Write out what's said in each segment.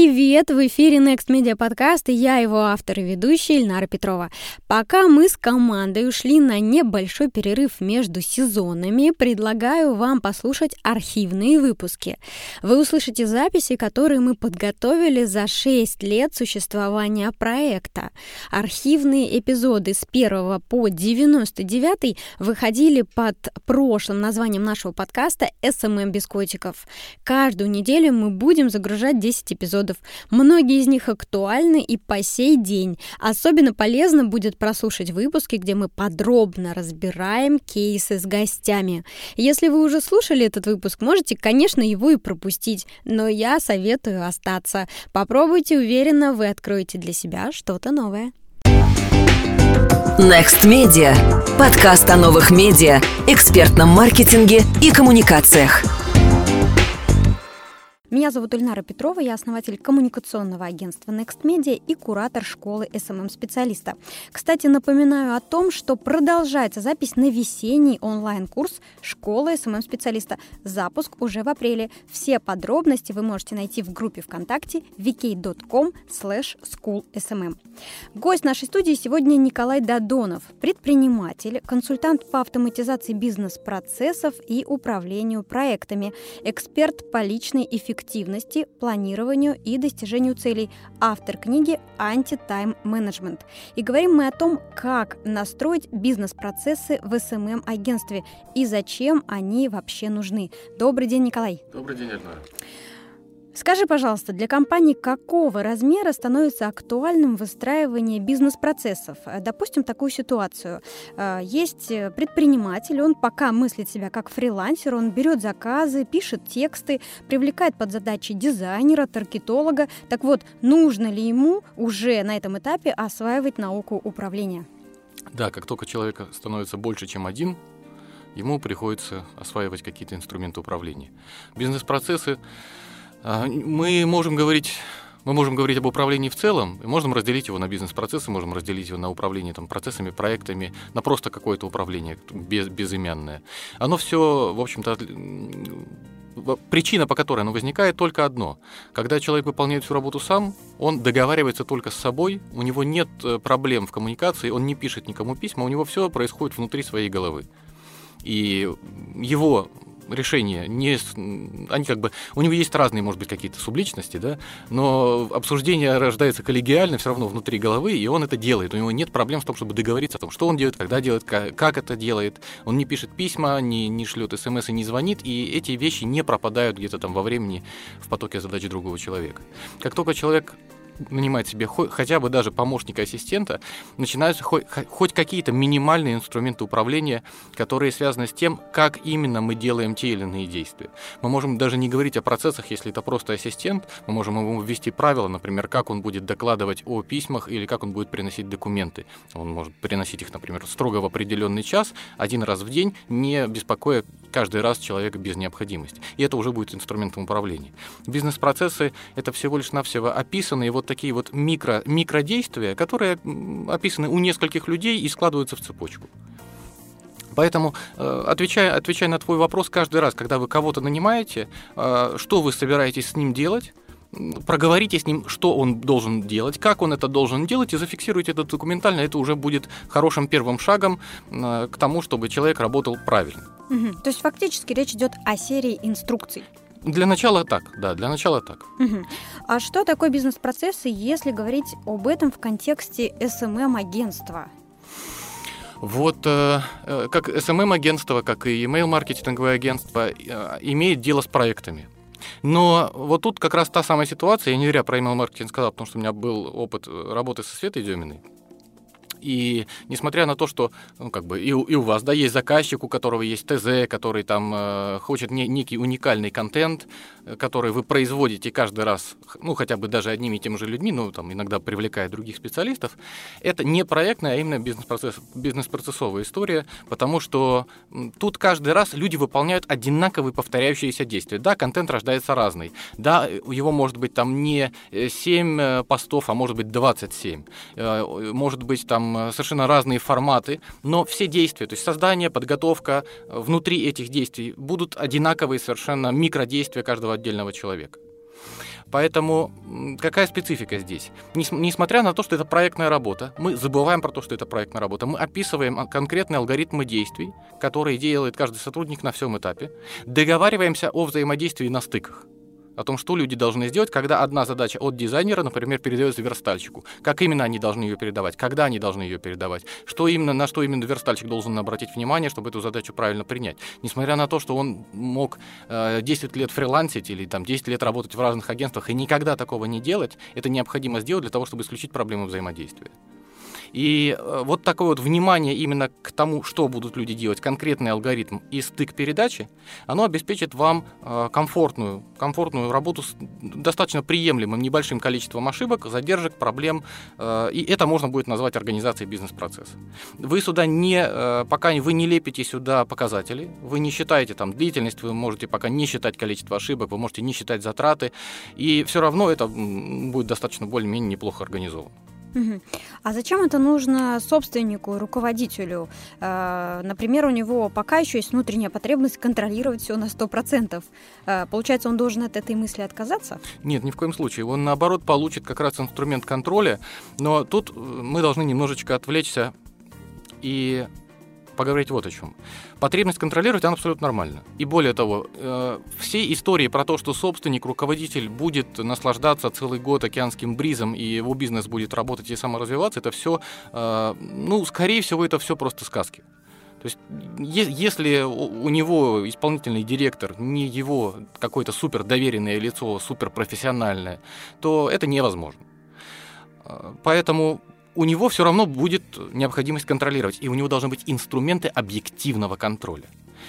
Привет! В эфире Next Media Podcast и я его автор и ведущая Ильнара Петрова. Пока мы с командой ушли на небольшой перерыв между сезонами, предлагаю вам послушать архивные выпуски. Вы услышите записи, которые мы подготовили за 6 лет существования проекта. Архивные эпизоды с 1 по 99 выходили под прошлым названием нашего подкаста «СММ без котиков». Каждую неделю мы будем загружать 10 эпизодов эпизодов. Многие из них актуальны и по сей день. Особенно полезно будет прослушать выпуски, где мы подробно разбираем кейсы с гостями. Если вы уже слушали этот выпуск, можете, конечно, его и пропустить, но я советую остаться. Попробуйте, уверенно вы откроете для себя что-то новое. Next Media. Подкаст о новых медиа, экспертном маркетинге и коммуникациях. Меня зовут Ильнара Петрова, я основатель коммуникационного агентства Next Media и куратор школы SMM-специалиста. Кстати, напоминаю о том, что продолжается запись на весенний онлайн-курс школы SMM-специалиста. Запуск уже в апреле. Все подробности вы можете найти в группе ВКонтакте vk.com schoolsmm. Гость нашей студии сегодня Николай Дадонов, предприниматель, консультант по автоматизации бизнес-процессов и управлению проектами, эксперт по личной эффективности эффективности, планированию и достижению целей. Автор книги «Анти-тайм менеджмент». И говорим мы о том, как настроить бизнес-процессы в СММ-агентстве и зачем они вообще нужны. Добрый день, Николай. Добрый день, Эльнара. Скажи, пожалуйста, для компании какого размера становится актуальным выстраивание бизнес-процессов? Э, допустим, такую ситуацию. Э, есть э, предприниматель, он пока мыслит себя как фрилансер, он берет заказы, пишет тексты, привлекает под задачи дизайнера, таргетолога. Так вот, нужно ли ему уже на этом этапе осваивать науку управления? Да, как только человек становится больше, чем один, ему приходится осваивать какие-то инструменты управления. Бизнес-процессы мы можем говорить мы можем говорить об управлении в целом, и можем разделить его на бизнес-процессы, можем разделить его на управление там, процессами, проектами, на просто какое-то управление без, безымянное. Оно все, в общем-то, причина, по которой оно возникает, только одно. Когда человек выполняет всю работу сам, он договаривается только с собой, у него нет э, проблем в коммуникации, он не пишет никому письма, у него все происходит внутри своей головы. И его решения. Не они как бы у него есть разные может быть какие-то субличности да но обсуждение рождается коллегиально все равно внутри головы и он это делает. У него нет проблем в том чтобы договориться о том что он делает когда делает как, как это делает. Он не пишет письма не не шлет смс и не звонит и эти вещи не пропадают где-то там во времени в потоке задач другого человека. Как только человек нанимать себе хотя бы даже помощника-ассистента, начинаются хоть, хоть какие-то минимальные инструменты управления, которые связаны с тем, как именно мы делаем те или иные действия. Мы можем даже не говорить о процессах, если это просто ассистент, мы можем ему ввести правила, например, как он будет докладывать о письмах или как он будет приносить документы. Он может приносить их, например, строго в определенный час, один раз в день, не беспокоя каждый раз человека без необходимости. И это уже будет инструментом управления. Бизнес-процессы — это всего лишь навсего описанные вот такие вот микро, микродействия, которые описаны у нескольких людей и складываются в цепочку. Поэтому, э, отвечая, отвечая на твой вопрос, каждый раз, когда вы кого-то нанимаете, э, что вы собираетесь с ним делать, проговорите с ним, что он должен делать, как он это должен делать, и зафиксируйте это документально. Это уже будет хорошим первым шагом э, к тому, чтобы человек работал правильно. Угу. То есть фактически речь идет о серии инструкций. Для начала так, да, для начала так. Угу. А что такое бизнес-процессы, если говорить об этом в контексте SMM-агентства? Вот э, э как SMM-агентство, как и email-маркетинговое агентство э, имеет дело с проектами. Но вот тут как раз та самая ситуация, я не зря про email-маркетинг сказал, потому что у меня был опыт работы со Светой Деминой. И несмотря на то, что ну, как бы и, и у вас да, есть заказчик, у которого есть ТЗ, который там э, хочет не, некий уникальный контент, э, который вы производите каждый раз, ну хотя бы даже одними и теми же людьми, ну там иногда привлекая других специалистов, это не проектная, а именно бизнес-процесс, бизнес-процессовая история, потому что тут каждый раз люди выполняют одинаковые повторяющиеся действия. Да, контент рождается разный. Да, его может быть там не 7 э, постов, а может быть 27. Может быть там Совершенно разные форматы, но все действия, то есть создание, подготовка, э, внутри этих действий будут одинаковые совершенно микродействия каждого отдельного человека. Поэтому какая специфика здесь? Несмотря на то, что это проектная работа, мы забываем про то, что это проектная работа. Мы описываем конкретные алгоритмы действий, которые делает каждый сотрудник на всем этапе. Договариваемся о взаимодействии на стыках о том, что люди должны сделать, когда одна задача от дизайнера, например, передается верстальщику. Как именно они должны ее передавать, когда они должны ее передавать, что именно, на что именно верстальщик должен обратить внимание, чтобы эту задачу правильно принять. Несмотря на то, что он мог э, 10 лет фрилансить или там, 10 лет работать в разных агентствах и никогда такого не делать, это необходимо сделать для того, чтобы исключить проблему взаимодействия. И э, вот такое вот внимание именно к тому, что будут люди делать, конкретный алгоритм и стык передачи, оно обеспечит вам э, комфортную, комфортную работу с достаточно приемлемым небольшим количеством ошибок, задержек, проблем, э, и это можно будет назвать организацией бизнес-процесса. Вы сюда не, пока вы не лепите сюда показатели, вы не считаете там длительность, вы можете пока не считать количество ошибок, вы можете не считать затраты, и все равно это будет достаточно более-менее неплохо организовано. А зачем это нужно собственнику, руководителю? Э, например, у него пока еще есть внутренняя потребность контролировать все на 100%. Э, получается, он должен от этой мысли отказаться? Нет, ни в коем случае. Он, наоборот, получит как раз инструмент контроля. Но тут э, мы должны немножечко отвлечься и поговорить вот о чем. Потребность контролировать, она абсолютно нормальна. И более того, э, все истории про то, что собственник, руководитель будет наслаждаться целый год океанским бризом, и его бизнес будет работать и саморазвиваться, это все, э, ну, скорее всего, это все просто сказки. То есть, если у него исполнительный директор не его какое-то супер доверенное лицо, супер профессиональное, то это невозможно. Э, поэтому у него все равно будет необходимость контролировать, и у него должны быть инструменты объективного контроля.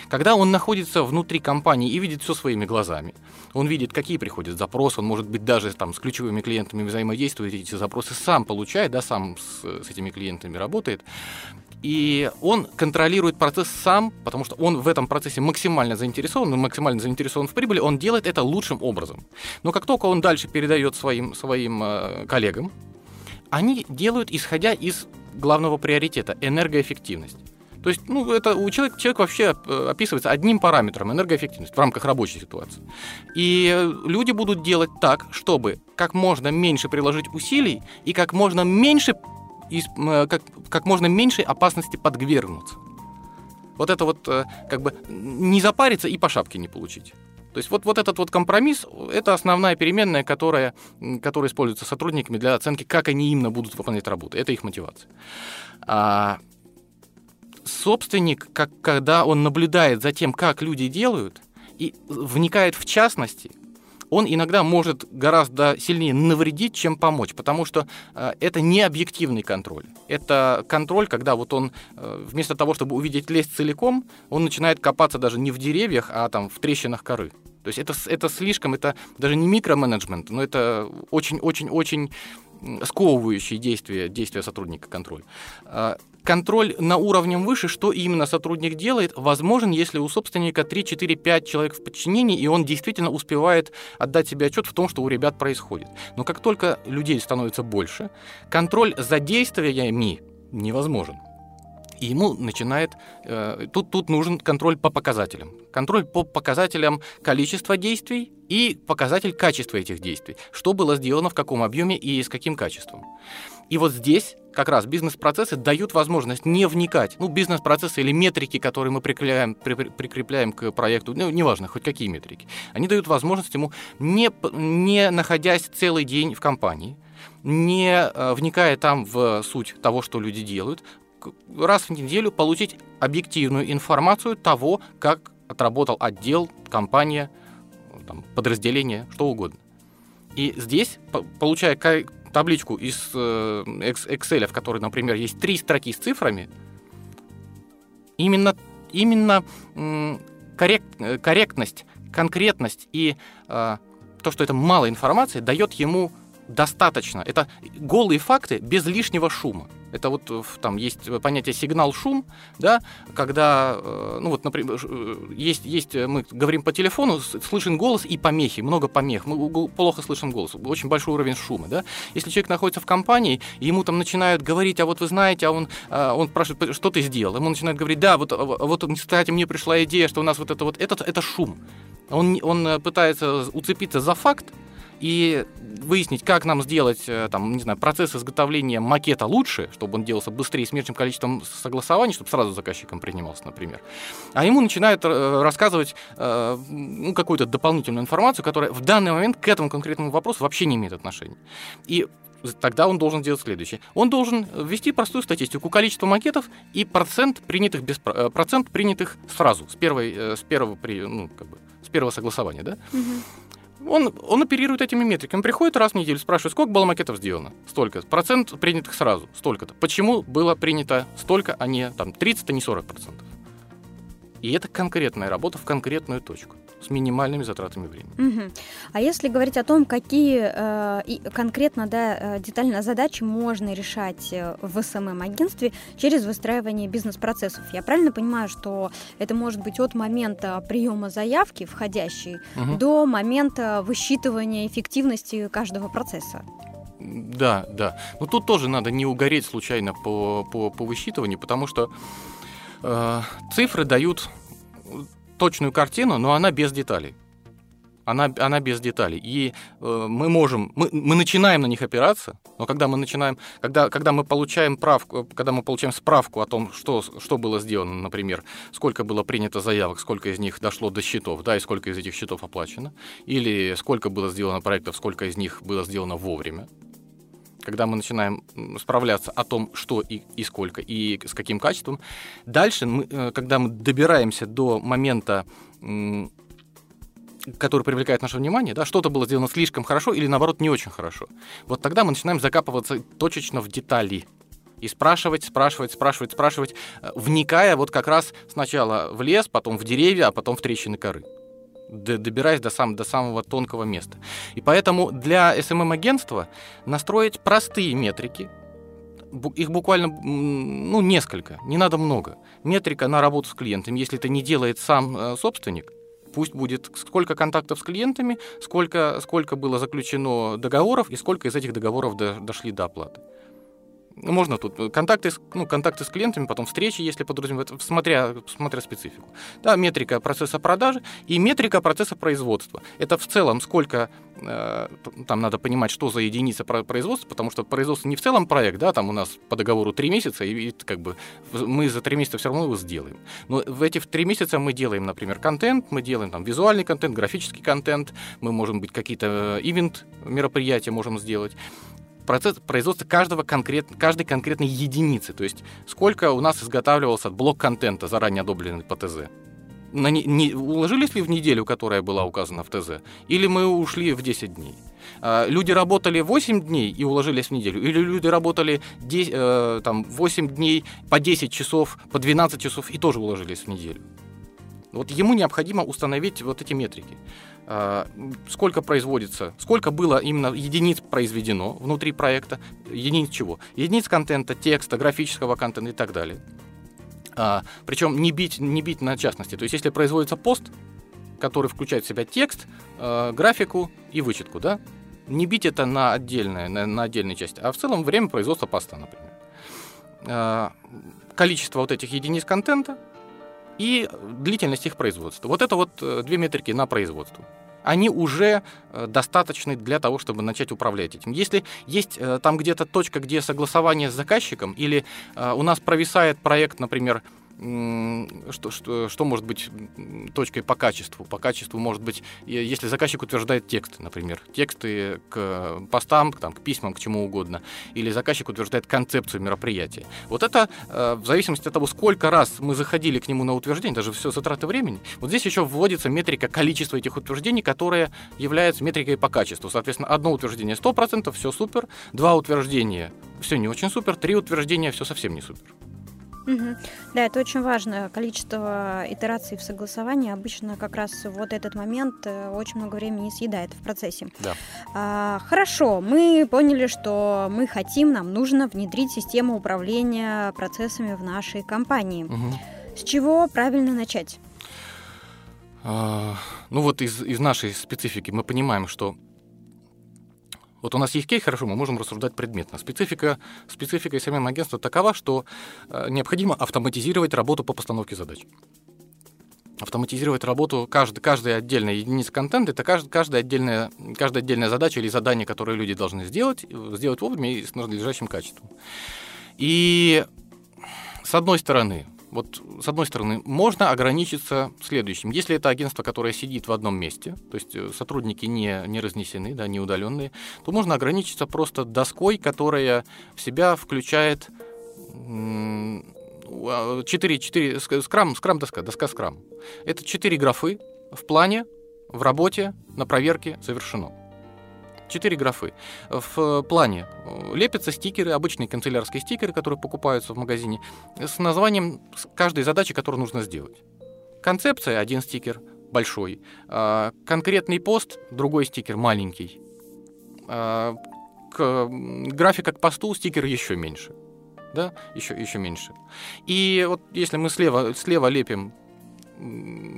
Когда он находится внутри компании и видит все своими глазами, он видит, какие приходят запросы, он может быть даже там с ключевыми клиентами взаимодействует, эти запросы сам получает, да, сам с, с этими клиентами работает, и он контролирует процесс сам, потому что он в этом процессе максимально заинтересован, он максимально заинтересован в прибыли, он делает это лучшим образом. Но как только он дальше передает своим, своим э, коллегам, они делают, исходя из главного приоритета – энергоэффективность. То есть, ну, это у человека, человек вообще э, описывается одним параметром – энергоэффективность в рамках рабочей ситуации. И люди будут делать так, чтобы как можно меньше приложить усилий и как можно меньше, э, как, как можно меньше опасности подвергнуться. Вот это вот э, как бы не запариться и по шапке не получить. То есть вот, вот этот вот компромисс – это основная переменная, которая, которая используется сотрудниками для оценки, как они именно будут выполнять работу. Это их мотивация. А собственник, как, когда он наблюдает за тем, как люди делают, и вникает в частности, он иногда может гораздо сильнее навредить, чем помочь, потому что э, это не объективный контроль. Это контроль, когда вот он э, вместо того, чтобы увидеть лес целиком, он начинает копаться даже не в деревьях, а там в трещинах коры. То есть это, это слишком, это даже не микроменеджмент, но это очень-очень-очень сковывающие действия, действия сотрудника контроля. А, контроль на уровне выше, что именно сотрудник делает, возможен, если у собственника 3, 4, 5 человек в подчинении, и он действительно успевает отдать себе отчет в том, что у ребят происходит. Но как только людей становится больше, контроль за действиями невозможен. И ему начинает... Э, тут, тут нужен контроль по показателям. Контроль по показателям количества действий и показатель качества этих действий. Что было сделано, в каком объеме и с каким качеством. И вот здесь как раз бизнес-процессы дают возможность не вникать. Ну, бизнес-процессы или метрики, которые мы прикрепляем, при, прикрепляем к проекту, ну, неважно, хоть какие метрики, они дают возможность ему, не, не находясь целый день в компании, не э, вникая там в суть того, что люди делают, раз в неделю получить объективную информацию того, как отработал отдел, компания, там, подразделение, что угодно. И здесь, получая табличку из э, Excel, в которой, например, есть три строки с цифрами, именно, именно коррект, э, корректность, конкретность и э, то, что это мало информации, дает ему достаточно. Это голые факты без лишнего шума. Это вот э, там есть понятие сигнал-шум, да, когда, э, ну вот, например, э, есть, есть, мы говорим по телефону, слышен голос и помехи, много помех, мы плохо слышим голос, очень большой уровень шума, да. Если человек находится в компании, ему там начинают говорить, а вот вы знаете, а он, он спрашивает, что ты сделал, ему начинают говорить, да, вот, вот, кстати, мне пришла идея, что у нас вот это вот, это, это шум. Он, он пытается уцепиться за факт, и выяснить, как нам сделать э, там, не знаю, процесс изготовления макета лучше, чтобы он делался быстрее, с меньшим количеством согласований, чтобы сразу заказчиком принимался, например. А ему начинают э, рассказывать э, ну, какую-то дополнительную информацию, которая в данный момент к этому конкретному вопросу вообще не имеет отношения. И тогда он должен делать следующее. Он должен ввести простую статистику количества макетов и процент принятых, без, процент принятых сразу, с, первой, с, первого, ну, как бы, с первого согласования. Да? Угу. Он, он оперирует этими метриками. Приходит раз в неделю, спрашивает, сколько было макетов сделано? Столько. Процент принятых сразу. Столько-то. Почему было принято столько, а не там 30, а не 40 процентов? И это конкретная работа в конкретную точку с минимальными затратами времени. Угу. А если говорить о том, какие э, и конкретно да, э, детально задачи можно решать э, в СММ-агентстве через выстраивание бизнес-процессов, я правильно понимаю, что это может быть от момента приема заявки входящей угу. до момента высчитывания эффективности каждого процесса? Да, да. Но тут тоже надо не угореть случайно по, по, по высчитыванию, потому что э, цифры дают точную картину, но она без деталей. Она, она без деталей. И э, мы можем, мы, мы начинаем на них опираться, но когда мы начинаем, когда, когда мы получаем правку, когда мы получаем справку о том, что, что было сделано, например, сколько было принято заявок, сколько из них дошло до счетов, да, и сколько из этих счетов оплачено, или сколько было сделано проектов, сколько из них было сделано вовремя, когда мы начинаем справляться о том, что и, и сколько, и с каким качеством. Дальше, мы, э, когда мы добираемся до момента, который привлекает наше внимание, да, что-то было сделано слишком хорошо или, наоборот, не очень хорошо, вот тогда мы начинаем закапываться точечно в детали. И спрашивать, спрашивать, спрашивать, спрашивать, э, вникая вот как раз сначала в лес, потом в деревья, а потом в трещины коры добираясь до, сам, до самого тонкого места. И поэтому для SMM-агентства настроить простые метрики, их буквально ну, несколько, не надо много. Метрика на работу с клиентом, если это не делает сам э, собственник, пусть будет сколько контактов с клиентами, сколько, сколько было заключено договоров и сколько из этих договоров до, дошли до оплаты. Ну, можно тут э, контакты, ну, контакты с клиентами, потом встречи, если подразумевать, смотря, смотря специфику. Да, метрика процесса продажи и метрика процесса производства. Это в целом сколько, э, там надо понимать, что за единица производства, потому что производство не в целом проект, да, там у нас по договору три месяца, и, и как бы мы за три месяца все равно его сделаем. Но в эти три месяца мы делаем, например, контент, мы делаем там визуальный контент, графический контент, мы можем быть какие-то э, ивент мероприятия можем сделать процесс производства каждого конкрет, каждой конкретной единицы. То есть сколько у нас изготавливался блок контента, заранее одобренный по ТЗ. На не, не, уложились ли в неделю, которая была указана в ТЗ? Или мы ушли в 10 дней? А, люди работали 8 дней и уложились в неделю? Или люди работали 10, э, там, 8 дней по 10 часов, по 12 часов и тоже уложились в неделю? Вот ему необходимо установить вот эти метрики. А, сколько производится, сколько было именно единиц произведено внутри проекта, единиц чего? Единиц контента, текста, графического контента и так далее. А, причем не бить, не бить на частности. То есть если производится пост, который включает в себя текст, а, графику и вычетку, да, не бить это на отдельные, на, на отдельные части, а в целом время производства поста, например. А, количество вот этих единиц контента и длительность их производства. Вот это вот э, две метрики на производство они уже э, достаточны для того, чтобы начать управлять этим. Если есть э, там где-то точка, где согласование с заказчиком, или у нас провисает проект, например, что, что, что может быть точкой по качеству? По качеству может быть, если заказчик утверждает тексты, например, тексты к постам, там, к письмам, к чему угодно, или заказчик утверждает концепцию мероприятия. Вот это э, в зависимости от того, сколько раз мы заходили к нему на утверждение, даже все затраты времени, вот здесь еще вводится метрика количества этих утверждений, которая является метрикой по качеству. Соответственно, одно утверждение 100%, все супер, два утверждения все не очень супер, три утверждения все совсем не супер. Угу. Да, это очень важно. Количество итераций в согласовании обычно как раз вот этот момент э, очень много времени съедает в процессе. Да. А, хорошо, мы поняли, что мы хотим, нам нужно внедрить систему управления процессами в нашей компании. Угу. С чего правильно начать? А, ну вот из, из нашей специфики мы понимаем, что вот у нас есть кейс, хорошо, мы можем рассуждать предметно. Специфика, специфика SMM-агентства такова, что э, необходимо автоматизировать работу по постановке задач. автоматизировать работу каждой, каждой отдельной единицы контента. Это каждая, каждая, отдельная, каждая отдельная задача или задание, которое люди должны сделать, сделать вовремя и с надлежащим качеством. И с одной стороны, вот с одной стороны, можно ограничиться следующим. Если это агентство, которое сидит в одном месте, то есть э, сотрудники не, не разнесены, да, не удаленные, то можно ограничиться просто доской, которая в себя включает 4, 4 скрам, скрам доска, доска скрам. Это 4 графы в плане, в работе, на проверке завершено. Четыре графы. В плане лепятся стикеры, обычные канцелярские стикеры, которые покупаются в магазине, с названием каждой задачи, которую нужно сделать. Концепция – один стикер, большой. А, конкретный пост – другой стикер, маленький. А, к, графика к посту – стикер еще меньше да, еще, еще меньше. И вот если мы слева, слева лепим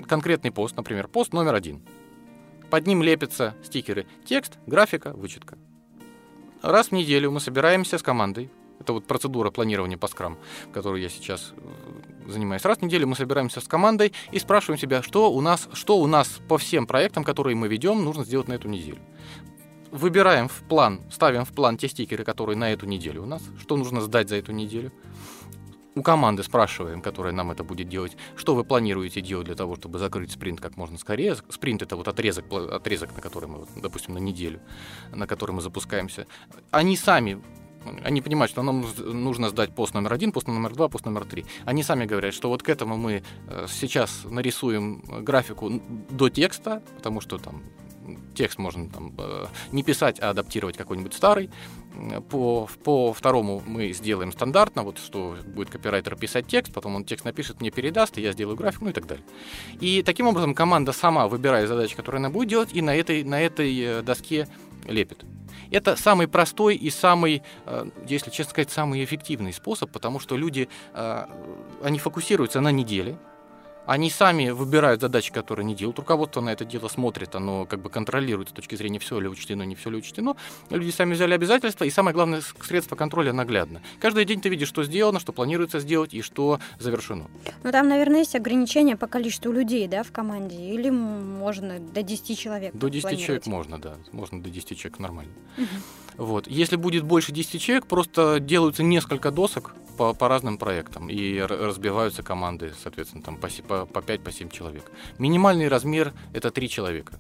конкретный пост, например, пост номер один, под ним лепятся стикеры текст, графика, вычетка. Раз в неделю мы собираемся с командой, это вот процедура планирования по скрам, которую я сейчас э, занимаюсь. Раз в неделю мы собираемся с командой и спрашиваем себя, что у нас, что у нас по всем проектам, которые мы ведем, нужно сделать на эту неделю выбираем в план, ставим в план те стикеры, которые на эту неделю у нас, что нужно сдать за эту неделю. У команды спрашиваем, которая нам это будет делать, что вы планируете делать для того, чтобы закрыть спринт как можно скорее. Спринт это вот отрезок, отрезок, на который мы, допустим, на неделю, на который мы запускаемся. Они сами они понимают, что нам нужно сдать пост номер один, пост номер два, пост номер три. Они сами говорят, что вот к этому мы э, сейчас нарисуем графику до текста, потому что там текст можно там, э, не писать, а адаптировать какой-нибудь старый. По, по второму мы сделаем стандартно, вот что будет копирайтер писать текст, потом он текст напишет, мне передаст, и я сделаю график, ну и так далее. И таким образом команда сама выбирает задачи, которые она будет делать, и на этой, на этой э, доске лепит. Это самый простой и самый, э, если честно сказать, самый эффективный способ, потому что люди, они фокусируются на неделе, они сами выбирают задачи, которые они делают. Руководство на это дело смотрит, оно как бы контролирует с точки зрения, все ли учтено, не все ли учтено. Люди сами взяли обязательства, и самое главное, средство контроля наглядно. Каждый день ты видишь, что сделано, что планируется сделать и что завершено. Ну, там, наверное, есть ограничения по количеству людей, да, в команде? Или можно до 10 человек? До 10 человек можно, да. Можно до 10 человек нормально. Угу. Вот. Если будет больше 10 человек, просто делаются несколько досок по, по разным проектам и разбиваются команды, соответственно, там по, по, по 5-7 по человек. Минимальный размер – это 3 человека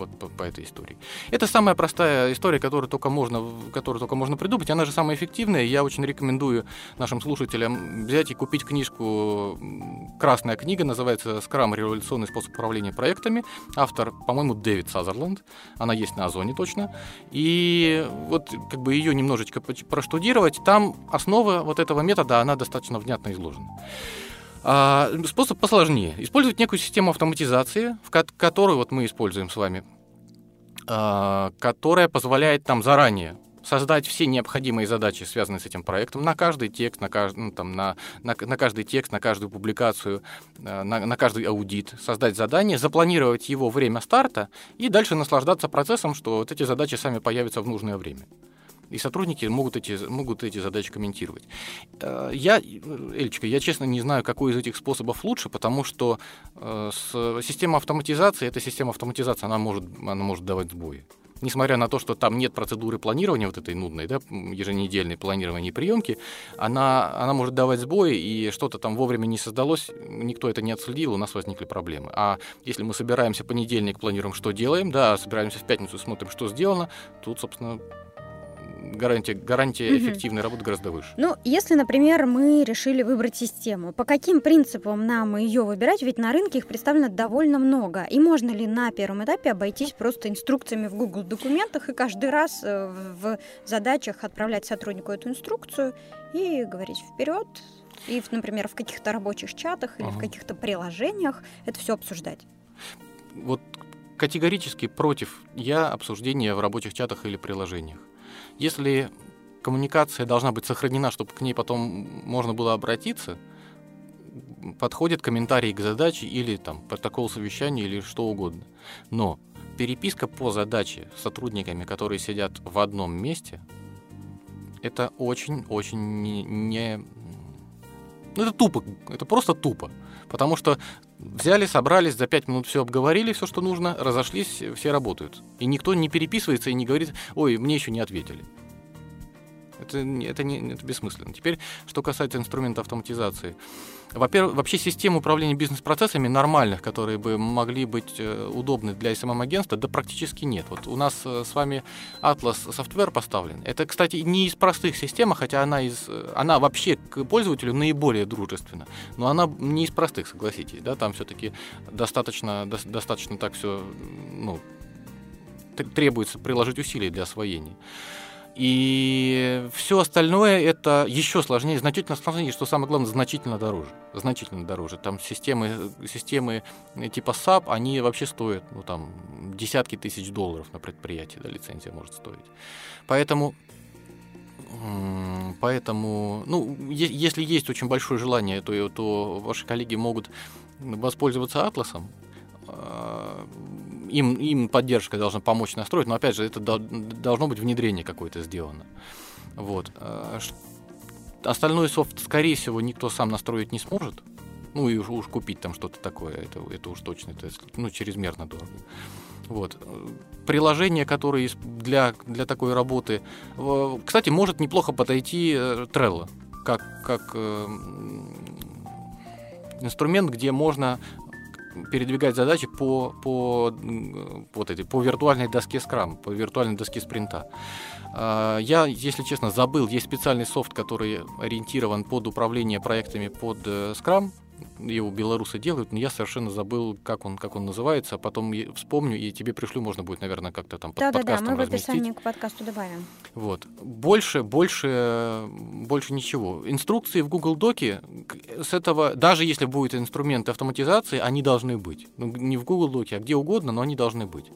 вот по, по этой истории. Это самая простая история, которую только можно, которую только можно придумать. Она же самая эффективная. Я очень рекомендую нашим слушателям взять и купить книжку «Красная книга», называется «Скрам. Революционный способ управления проектами». Автор, по-моему, Дэвид Сазерленд. Она есть на Озоне точно. И вот как бы ее немножечко проштудировать, там основа вот этого метода, она достаточно внятно изложена. А, способ посложнее. Использовать некую систему автоматизации, в ко- которую вот мы используем с вами, а, которая позволяет нам заранее создать все необходимые задачи, связанные с этим проектом, на каждый текст, на, каждый, ну, там, на, на, на каждый текст, на каждую публикацию, на, на каждый аудит, создать задание, запланировать его время старта и дальше наслаждаться процессом, что вот эти задачи сами появятся в нужное время и сотрудники могут эти, могут эти задачи комментировать. Э, я, Элечка, я честно не знаю, какой из этих способов лучше, потому что э, с, система автоматизации, эта система автоматизации, она может, она может давать сбои несмотря на то, что там нет процедуры планирования вот этой нудной, да, еженедельной планирования и приемки, она, она может давать сбои, и что-то там вовремя не создалось, никто это не отследил, у нас возникли проблемы. А если мы собираемся понедельник, планируем, что делаем, да, собираемся в пятницу, смотрим, что сделано, тут, собственно, гарантия, гарантия угу. эффективной работы гораздо выше. Ну, если, например, мы решили выбрать систему, по каким принципам нам ее выбирать? Ведь на рынке их представлено довольно много. И можно ли на первом этапе обойтись просто инструкциями в Google документах и каждый раз э, в задачах отправлять сотруднику эту инструкцию и говорить вперед, и, например, в каких-то рабочих чатах или ага. в каких-то приложениях это все обсуждать? Вот категорически против я обсуждения в рабочих чатах или приложениях. Если коммуникация должна быть сохранена, чтобы к ней потом можно было обратиться, подходит комментарий к задаче или там протокол совещания или что угодно. Но переписка по задаче с сотрудниками, которые сидят в одном месте, это очень-очень не. Ну, это тупо, это просто тупо. Потому что Взяли, собрались, за пять минут все обговорили, все, что нужно, разошлись, все работают. И никто не переписывается и не говорит, ой, мне еще не ответили. Это, это, не, это бессмысленно. Теперь, что касается инструмента автоматизации. Во-первых, вообще систем управления бизнес-процессами нормальных, которые бы могли быть э, удобны для SMM-агентства, да практически нет. Вот у нас э, с вами Atlas Software поставлен. Это, кстати, не из простых систем, а хотя она, из, э, она вообще к пользователю наиболее дружественна. Но она не из простых, согласитесь. Да? Там все-таки достаточно, до, достаточно так все ну, требуется приложить усилия для освоения. И все остальное это еще сложнее, значительно сложнее, что самое главное, значительно дороже. Значительно дороже. Там системы, системы типа SAP, они вообще стоят ну, там, десятки тысяч долларов на предприятие, да, лицензия может стоить. Поэтому Поэтому, ну, если есть очень большое желание, то, то ваши коллеги могут воспользоваться атласом, а, им, им поддержка должна помочь настроить, но опять же, это должно быть внедрение какое-то сделано. Вот. А, остальной софт, скорее всего, никто сам настроить не сможет. Ну и уж, уж купить там что-то такое, это, это уж точно, это ну, чрезмерно дорого. Вот. Приложение, которое для, для такой работы, кстати, может неплохо подойти э, Trello, как, как э, инструмент, где можно передвигать задачи по, по, вот эти, по виртуальной доске Scrum, по виртуальной доске спринта. А, я, если честно, забыл, есть специальный софт, который ориентирован под управление проектами под э, Scrum, его белорусы делают, но я совершенно забыл, как он, как он называется, а потом вспомню и тебе пришлю, можно будет, наверное, как-то там под да, подкастом Да, да, мы разместить. в описании к подкасту добавим. Вот. Больше, больше, больше ничего. Инструкции в Google Доке с этого, даже если будет инструменты автоматизации, они должны быть. Ну, не в Google Доке, а где угодно, но они должны быть.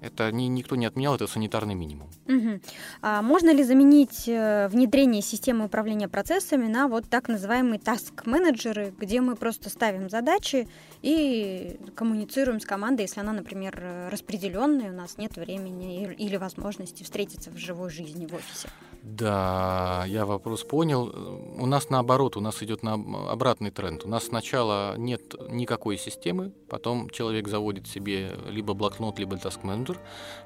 Это ни, никто не отменял, это санитарный минимум. Угу. А можно ли заменить э, внедрение системы управления процессами на вот так называемые таск-менеджеры, где мы просто ставим задачи и коммуницируем с командой, если она, например, распределенная, у нас нет времени или возможности встретиться в живой жизни в офисе? Да, я вопрос понял. У нас наоборот, у нас идет на обратный тренд. У нас сначала нет никакой системы, потом человек заводит себе либо блокнот, либо task-менеджер.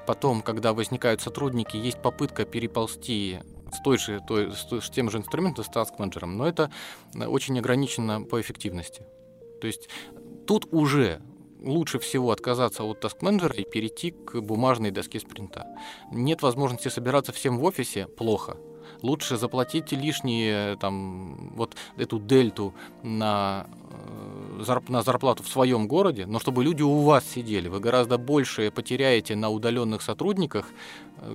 Потом, когда возникают сотрудники, есть попытка переползти с, той же, той, с тем же инструментом, с task-менеджером, но это очень ограничено по эффективности. То есть тут уже лучше всего отказаться от таск-менеджера и перейти к бумажной доске спринта. Нет возможности собираться всем в офисе – плохо. Лучше заплатить лишние, там, вот эту дельту на, э, на зарплату в своем городе, но чтобы люди у вас сидели. Вы гораздо больше потеряете на удаленных сотрудниках,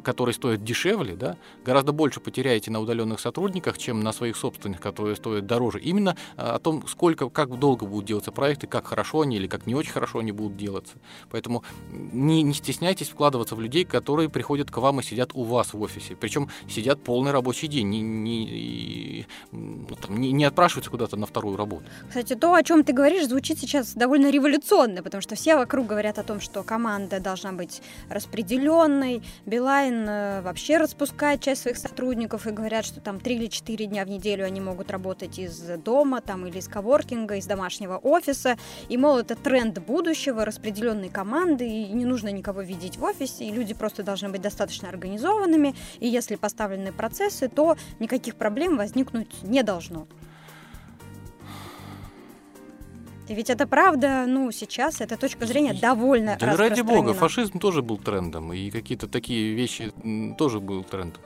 Которые стоят дешевле, да, гораздо больше потеряете на удаленных сотрудниках, чем на своих собственных, которые стоят дороже. Именно э, о том, сколько, как долго будут делаться проекты, как хорошо они или как не очень хорошо они будут делаться. Поэтому не, не стесняйтесь вкладываться в людей, которые приходят к вам и сидят у вас в офисе. Причем сидят полный рабочий день, не, не, ну, там, не, не отпрашиваются куда-то на вторую работу. Кстати, то, о чем ты говоришь, звучит сейчас довольно революционно, потому что все вокруг говорят о том, что команда должна быть распределенной, Билайн Билайн э, вообще распускает часть своих сотрудников и говорят, что там 3 или 4 дня в неделю они могут работать из дома там, или из коворкинга, из домашнего офиса. И, мол, это тренд будущего, распределенной команды, и не нужно никого видеть в офисе, и люди просто должны быть достаточно организованными, и если поставлены процессы, то никаких проблем возникнуть не должно. Ведь это правда, ну, сейчас эта точка зрения довольно Да ради бога, фашизм тоже был трендом, и какие-то такие вещи тоже был трендом.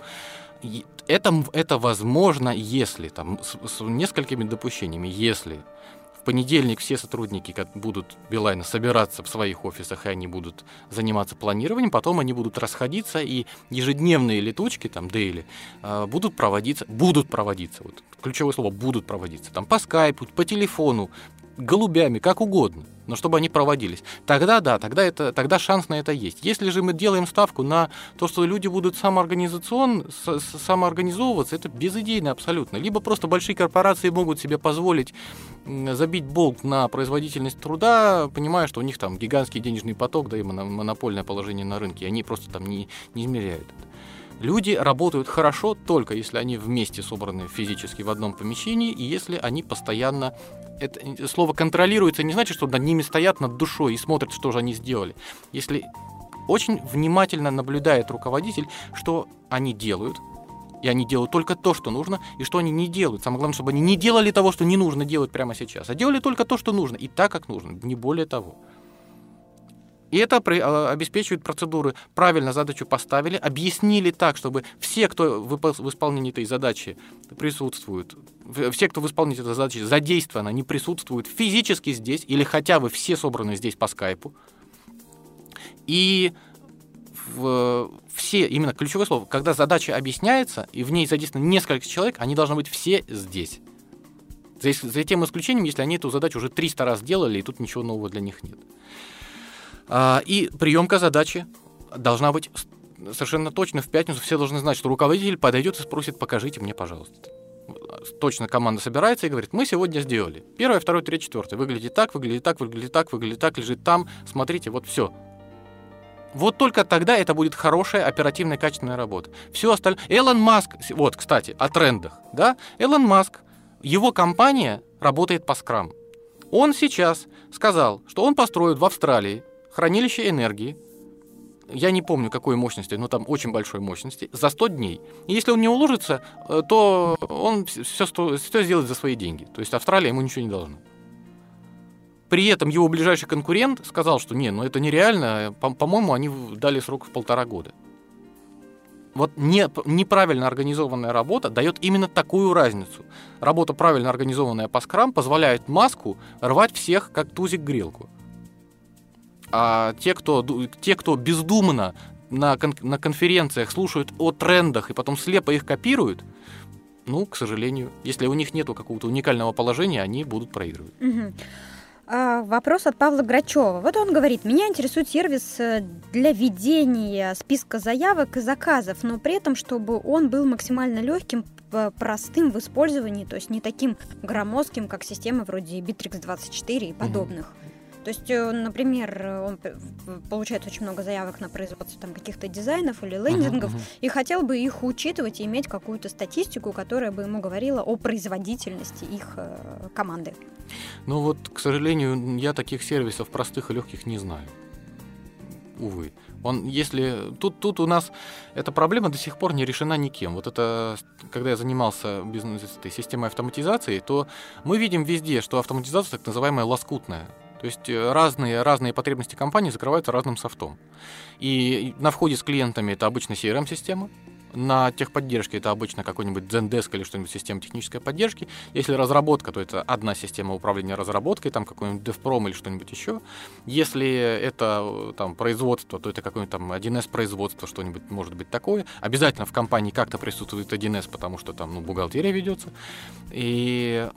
Это, это возможно, если, там, с, с несколькими допущениями, если в понедельник все сотрудники будут Билайна собираться в своих офисах, и они будут заниматься планированием, потом они будут расходиться, и ежедневные летучки, там, дейли, а, будут проводиться, будут проводиться, вот ключевое слово, будут проводиться, там, по скайпу, по телефону, голубями, как угодно, но чтобы они проводились. Тогда да, тогда, это, тогда шанс на это есть. Если же мы делаем ставку на то, что люди будут самоорганизацион, самоорганизовываться, это безыдейно абсолютно. Либо просто большие корпорации могут себе позволить забить болт на производительность труда, понимая, что у них там гигантский денежный поток, да и монопольное положение на рынке, они просто там не, не измеряют это Люди работают хорошо только если они вместе собраны физически в одном помещении и если они постоянно это слово контролируется не значит, что над ними стоят над душой и смотрят, что же они сделали. Если очень внимательно наблюдает руководитель, что они делают, и они делают только то, что нужно, и что они не делают. Самое главное, чтобы они не делали того, что не нужно делать прямо сейчас, а делали только то, что нужно, и так, как нужно, не более того. И это а, обеспечивает процедуры. Правильно задачу поставили, объяснили так, чтобы все, кто в исполнении этой задачи присутствуют, все, кто в исполнении этой задачи задействованы, не присутствуют физически здесь, или хотя бы все собраны здесь по скайпу. И в, все, именно ключевое слово, когда задача объясняется, и в ней задействовано несколько человек, они должны быть все здесь. За, за тем исключением, если они эту задачу уже 300 раз делали, и тут ничего нового для них нет. А, и приемка задачи должна быть совершенно точно в пятницу. Все должны знать, что руководитель подойдет и спросит, покажите мне, пожалуйста. Точно команда собирается и говорит, мы сегодня сделали. Первое, второе, третье, четвертое. Выглядит так, выглядит так, выглядит так, выглядит так, лежит там. Смотрите, вот все. Вот только тогда это будет хорошая, оперативная, качественная работа. Все остальное... Элон Маск, вот, кстати, о трендах, да? Элон Маск, его компания работает по скрам. Он сейчас сказал, что он построит в Австралии хранилище энергии, я не помню какой мощности, но там очень большой мощности, за 100 дней. И если он не уложится, э, то он все, все сделает за свои деньги. То есть Австралия ему ничего не должна. При этом его ближайший конкурент сказал, что не, ну это нереально, по-моему, они дали срок в полтора года. Вот не, неправильно организованная работа дает именно такую разницу. Работа правильно организованная по скрам позволяет маску рвать всех, как тузик грелку. А те, кто, те, кто бездумно на, кон, на конференциях слушают о трендах и потом слепо их копируют, ну, к сожалению, если у них нет какого-то уникального положения, они будут проигрывать. Угу. А, вопрос от Павла Грачева. Вот он говорит, меня интересует сервис э, для ведения списка заявок и заказов, но при этом, чтобы он был максимально легким, простым в использовании, то есть не таким громоздким, как системы вроде Bittrex 24 и подобных. Угу. То есть, э, например, он получает очень много заявок на производство там, каких-то дизайнов или лендингов uh-huh, uh-huh. и хотел бы их учитывать и иметь какую-то статистику, которая бы ему говорила о производительности их э, команды. Ну вот, к сожалению, я таких сервисов простых и легких не знаю. Увы. Он, если тут, тут у нас эта проблема до сих пор не решена никем. Вот это, когда я занимался бизнес этой системой автоматизации, то мы видим везде, что автоматизация так называемая лоскутная. То есть э, разные, разные потребности компании закрываются разным софтом. И на входе с клиентами это обычно CRM-система, на техподдержке это обычно какой-нибудь Zendesk или что-нибудь система технической поддержки. Если разработка, то это одна система управления разработкой, там какой-нибудь DevProm или что-нибудь еще. Если это э, там производство, то это какой-нибудь там 1С производство, что-нибудь может быть такое. Обязательно в компании как-то присутствует 1С, потому что там ну, бухгалтерия ведется. И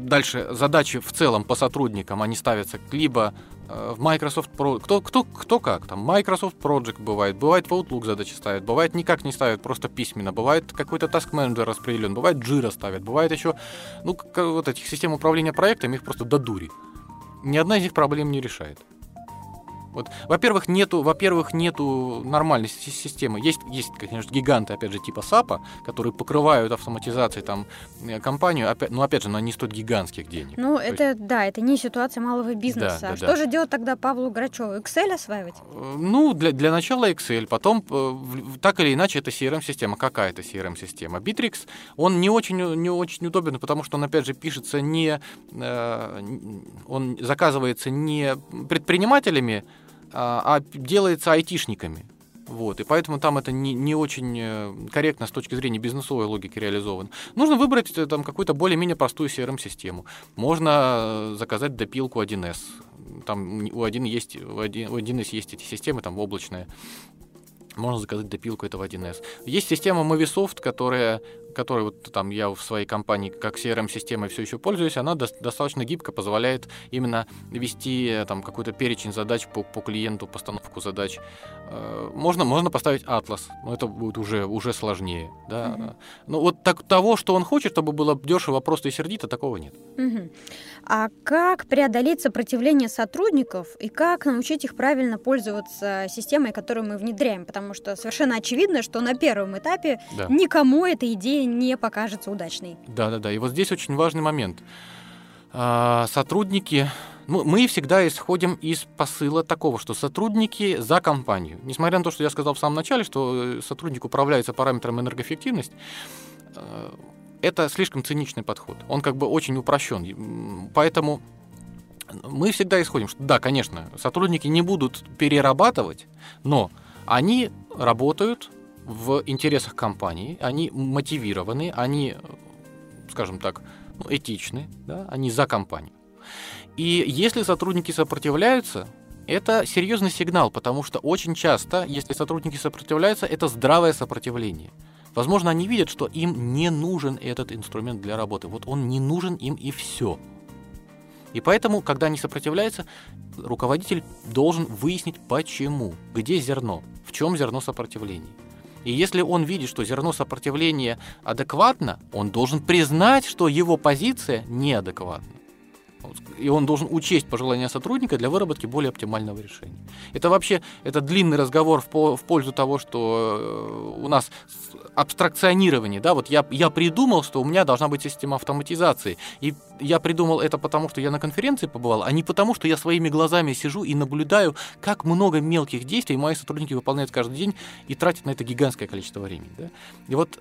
дальше задачи в целом по сотрудникам, они ставятся либо э, в Microsoft Pro, кто, кто, кто как, там Microsoft Project бывает, бывает в Outlook задачи ставят, бывает никак не ставят, просто письменно, бывает какой-то task manager распределен, бывает Jira ставят, бывает еще, ну, вот этих систем управления проектами, их просто до дури. Ни одна из них проблем не решает. Вот, во-первых, нету, во-первых, нету нормальной системы. Есть, есть, конечно, гиганты, опять же, типа САПа, которые покрывают автоматизацией там э, компанию, опять, но опять же, но они стоят гигантских денег. Ну, То это, есть... да, это не ситуация малого бизнеса. Да, да, Что да. же делать тогда Павлу Грачеву? Excel осваивать? Э, ну, для, для начала Excel, потом, э, так или иначе, это CRM-система, какая-то CRM-система. Bittrex, он не очень, не очень удобен, потому что он, опять же, пишется не, он заказывается не предпринимателями, а, а делается айтишниками. Вот, и поэтому там это не, не очень э, корректно с точки зрения бизнесовой логики реализовано. Нужно выбрать э, там какую-то более-менее простую CRM-систему. Можно э, заказать допилку 1С. Там у 1 есть, у 1, у 1С есть эти системы, там облачные можно заказать допилку этого 1С. Есть система Movisoft, которая которой вот там я в своей компании как CRM-системой все еще пользуюсь, она до- достаточно гибко позволяет именно вести э, там какой-то перечень задач по, по клиенту, постановку задач. Э, можно, можно поставить атлас, но это будет уже, уже сложнее. Да? Мгм. Ну вот так, того, что он хочет, чтобы было дешево, просто и сердито, такого нет. Мгм. А как преодолеть сопротивление сотрудников и как научить их правильно пользоваться системой, которую мы внедряем? Потому что совершенно очевидно, что на первом этапе Да. никому эта идея не покажется удачной. Да, да, да. И вот здесь очень важный момент. А, Сотрудники, ну, мы всегда исходим из посыла такого, что сотрудники за компанию. Несмотря на то, что я сказал в самом начале, что э, сотрудник управляется параметром энергоэффективность, э, это слишком циничный подход. Он как бы очень упрощен. Поэтому мы всегда исходим, что да, конечно, сотрудники не будут перерабатывать, но они работают в интересах компании, они мотивированы, они, скажем так, ну, этичны, да, они за компанию. И если сотрудники сопротивляются, это серьезный сигнал, потому что очень часто, если сотрудники сопротивляются, это здравое сопротивление. Возможно, они видят, что им не нужен этот инструмент для работы. Вот он не нужен им и все. И поэтому, когда они сопротивляются, руководитель должен выяснить, почему, где зерно, в чем зерно сопротивления. И если он видит, что зерно сопротивления адекватно, он должен признать, что его позиция неадекватна. И он должен учесть пожелания сотрудника для выработки более оптимального решения. Это вообще это длинный разговор в, по- в пользу того, что э, у нас абстракционирование. Да? Вот я, я придумал, что у меня должна быть система автоматизации. И я придумал это потому, что я на конференции побывал, а не потому, что я своими глазами сижу и наблюдаю, как много мелких действий мои сотрудники выполняют каждый день и тратят на это гигантское количество времени. Да? И вот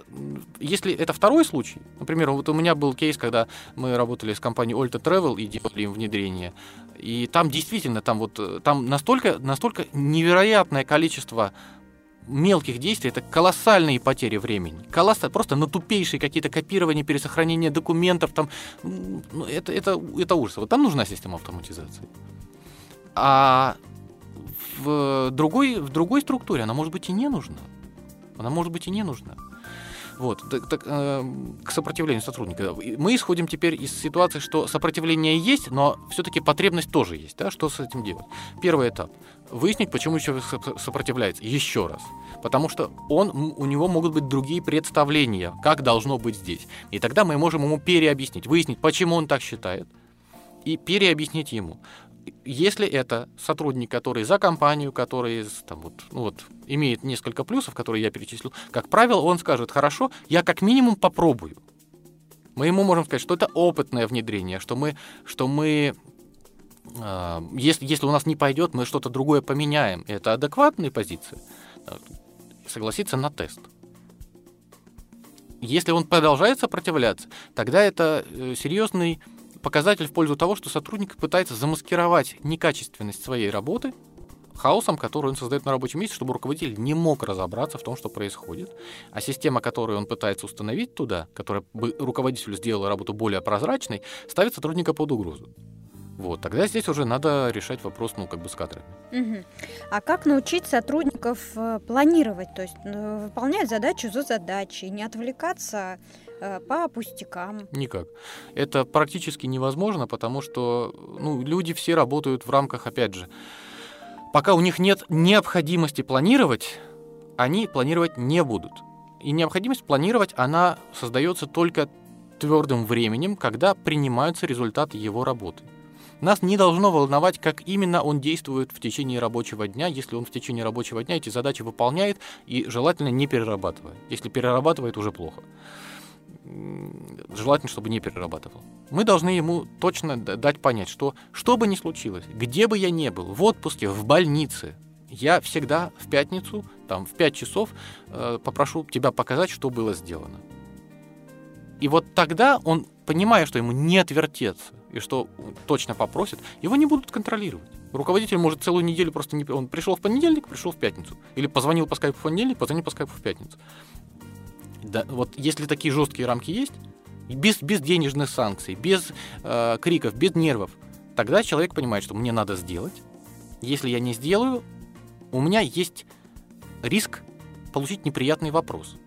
если это второй случай, например, вот у меня был кейс, когда мы работали с компанией Olta Travel и делали им внедрение, и там действительно, там вот, э, там настолько, настолько невероятное количество мелких действий, это колоссальные потери времени. Колосса, просто на тупейшие какие-то копирования, пересохранения документов, там, ну, это, это, это ужас. Вот там нужна система автоматизации. А в другой, в другой структуре она может быть и не нужна. Она может быть и не нужна. Вот, так, так, э, к сопротивлению сотрудника. Мы исходим теперь из ситуации, что сопротивление есть, но все-таки потребность тоже есть. Да? Что с этим делать? Первый этап. Выяснить, почему еще со- сопротивляется. Еще раз. Потому что он, у него могут быть другие представления, как должно быть здесь. И тогда мы можем ему переобъяснить, выяснить, почему он так считает, и переобъяснить ему. Если это сотрудник, который за компанию, который там, вот, ну вот, имеет несколько плюсов, которые я перечислил, как правило, он скажет, хорошо, я как минимум попробую. Мы ему можем сказать, что это опытное внедрение, что мы, что мы э, если, если у нас не пойдет, мы что-то другое поменяем. Это адекватная позиция. Согласиться на тест. Если он продолжает сопротивляться, тогда это э, серьезный показатель в пользу того, что сотрудник пытается замаскировать некачественность своей работы хаосом, который он создает на рабочем месте, чтобы руководитель не мог разобраться в том, что происходит. А система, которую он пытается установить туда, которая бы руководителю сделала работу более прозрачной, ставит сотрудника под угрозу. Вот, тогда здесь уже надо решать вопрос, ну, как бы с кадрами. Мгм. А как научить сотрудников э, планировать, то есть э, выполнять задачу за задачей, не отвлекаться по пустякам? Никак. Это практически невозможно, потому что ну, люди все работают в рамках, опять же, пока у них нет необходимости планировать, они планировать не будут. И необходимость планировать, она создается только твердым временем, когда принимаются результаты его работы. Нас не должно волновать, как именно он действует в течение рабочего дня, если он в течение рабочего дня эти задачи выполняет и желательно не перерабатывая. Если перерабатывает, уже плохо. Желательно, чтобы не перерабатывал. Мы должны ему точно дать понять, что что бы ни случилось, где бы я ни был, в отпуске, в больнице, я всегда в пятницу, там, в 5 часов э, попрошу тебя показать, что было сделано. И вот тогда он, понимая, что ему не отвертеться, и что точно попросит, его не будут контролировать. Руководитель может целую неделю просто не... Он пришел в понедельник, пришел в пятницу. Или позвонил по скайпу в понедельник, позвонил по скайпу в пятницу. Да, вот если такие жесткие рамки есть, без, без денежных санкций, без э, криков, без нервов, тогда человек понимает, что мне надо сделать. Если я не сделаю, у меня есть риск получить неприятный вопрос.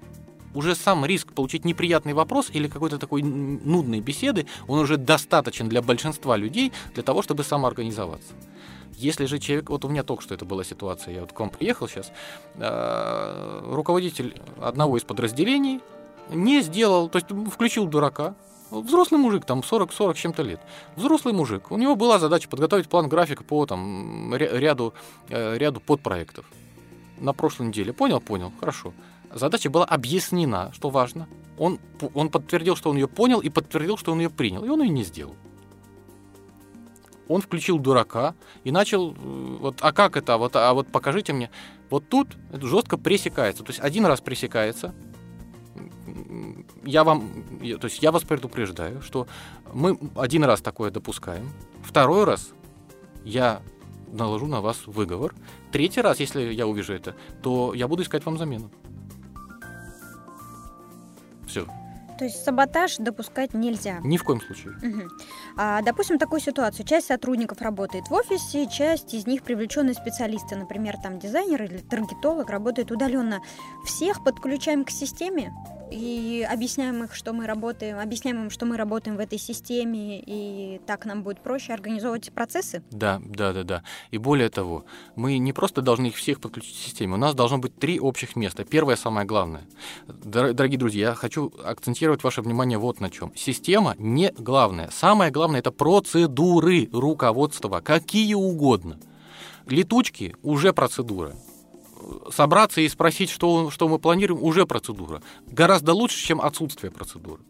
уже сам риск получить неприятный вопрос или какой-то такой нудной беседы, он уже достаточен для большинства людей для того, чтобы самоорганизоваться. Если же человек, вот у меня только что это была ситуация, я вот к вам приехал сейчас, э, руководитель одного из подразделений не сделал, то есть включил дурака, взрослый мужик, там 40-40 чем-то лет, взрослый мужик, у него была задача подготовить план графика по там, ряду, э, ряду подпроектов на прошлой неделе. Понял? Понял. Хорошо. Задача была объяснена, что важно. Он, он подтвердил, что он ее понял, и подтвердил, что он ее принял. И он ее не сделал. Он включил дурака и начал, э, вот, а как это, вот, а вот покажите мне. Вот тут это жестко пресекается. То есть один раз пресекается, я вам, то есть я вас предупреждаю, что мы один раз такое допускаем, второй раз я наложу на вас выговор, третий раз, если я увижу это, то я буду искать вам замену. Все. То есть саботаж допускать нельзя? Ни в коем случае. Угу. А, допустим, такую ситуацию. Часть сотрудников работает в офисе, часть из них привлеченные специалисты, например, там дизайнер или таргетолог работает удаленно. Всех подключаем к системе? и объясняем их, что мы работаем, объясняем им, что мы работаем в этой системе, и так нам будет проще организовывать процессы? Да, да, да, да. И более того, мы не просто должны их всех подключить к системе, у нас должно быть три общих места. Первое, самое главное. Дорогие друзья, я хочу акцентировать ваше внимание вот на чем. Система не главное. Самое главное это процедуры руководства, какие угодно. Летучки уже процедура собраться и спросить, что, что мы планируем, уже процедура. Гораздо лучше, чем отсутствие процедуры.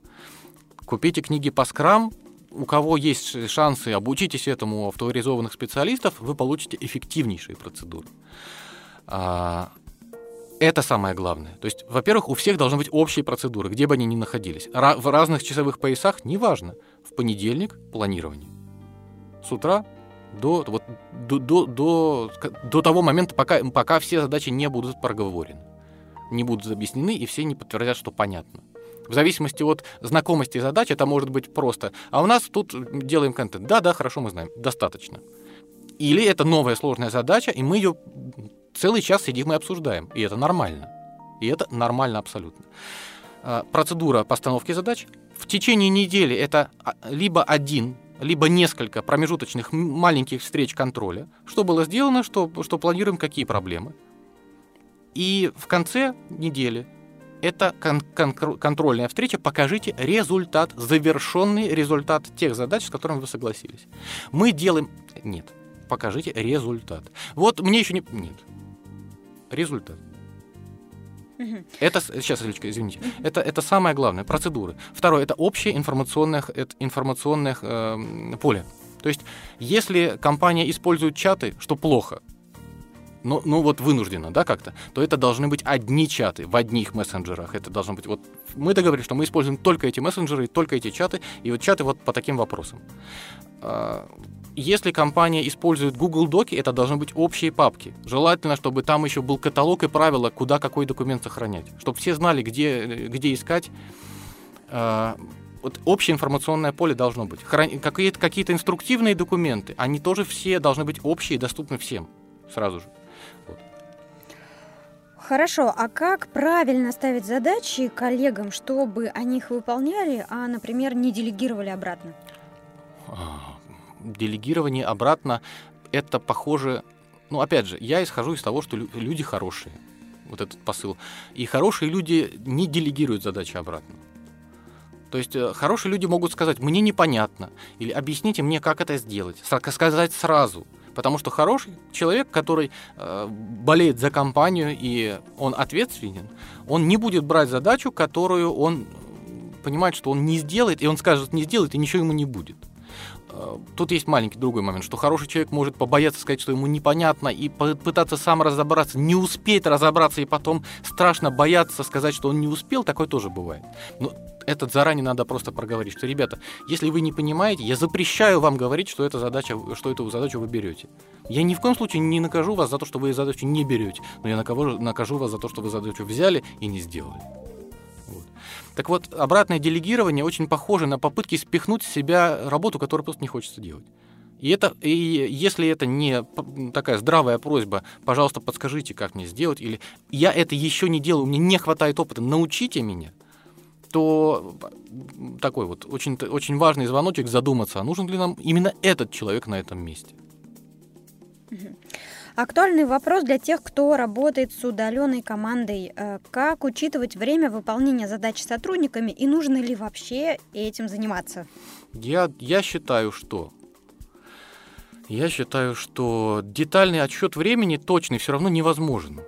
Купите книги по скрам, у кого есть шансы, обучитесь этому у авторизованных специалистов, вы получите эффективнейшие процедуры. Это самое главное. То есть, во-первых, у всех должны быть общие процедуры, где бы они ни находились. в разных часовых поясах, неважно. В понедельник планирование. С утра до, вот, до, до, до, до того момента, пока, пока все задачи не будут проговорены, не будут объяснены, и все не подтвердят, что понятно. В зависимости от знакомости задач это может быть просто. А у нас тут делаем контент. Да, да, хорошо, мы знаем. Достаточно. Или это новая сложная задача, и мы ее целый час сидим и обсуждаем. И это нормально. И это нормально абсолютно. А, процедура постановки задач. В течение недели это а, либо один либо несколько промежуточных маленьких встреч контроля, что было сделано, что, что планируем, какие проблемы. И в конце недели это кон- кон- контрольная встреча, покажите результат, завершенный результат тех задач, с которыми вы согласились. Мы делаем... Нет, покажите результат. Вот мне еще не... Нет. Результат. Это, сейчас, Илечка, извините, это, это самое главное, процедуры. Второе, это общее информационное, это информационное э, поле. То есть, если компания использует чаты, что плохо, ну, ну вот вынуждена, да, как-то, то это должны быть одни чаты в одних мессенджерах. Это должно быть вот мы договорились, что мы используем только эти мессенджеры, только эти чаты, и вот чаты вот по таким вопросам. А, если компания использует Google Доки, это должны быть общие папки. Желательно, чтобы там еще был каталог и правила, куда какой документ сохранять. Чтобы все знали, где, где искать. А, вот общее информационное поле должно быть. Какие-то, какие-то инструктивные документы, они тоже все должны быть общие и доступны всем сразу же. Вот. Хорошо, а как правильно ставить задачи коллегам, чтобы они их выполняли, а, например, не делегировали обратно? Делегирование обратно, это похоже... Ну, опять же, я исхожу из того, что люди хорошие. Вот этот посыл. И хорошие люди не делегируют задачи обратно. То есть э, хорошие люди могут сказать, мне непонятно, или объясните мне, как это сделать, сказать сразу. Потому что хороший человек, который э, болеет за компанию и он ответственен, он не будет брать задачу, которую он понимает, что он не сделает, и он скажет, не сделает, и ничего ему не будет. Э, тут есть маленький другой момент, что хороший человек может побояться сказать, что ему непонятно, и пытаться сам разобраться, не успеть разобраться, и потом страшно бояться сказать, что он не успел, такое тоже бывает. Но этот заранее надо просто проговорить, что, ребята, если вы не понимаете, я запрещаю вам говорить, что, эта задача, что эту задачу вы берете. Я ни в коем случае не накажу вас за то, что вы задачу не берете, но я накажу, вас за то, что вы задачу взяли и не сделали. Так вот, обратное делегирование очень похоже на попытки спихнуть с себя работу, которую просто не хочется делать. И, это, и если это не такая здравая просьба, пожалуйста, подскажите, как мне сделать, или я это еще не делаю, мне не хватает опыта, научите меня, то такой вот очень, очень важный звоночек задуматься, а нужен ли нам именно этот человек на этом месте. Актуальный вопрос для тех, кто работает с удаленной командой. Э, как учитывать время выполнения задач сотрудниками и нужно ли вообще этим заниматься? Я, я считаю, что я считаю, что детальный отсчет времени точный все равно невозможен.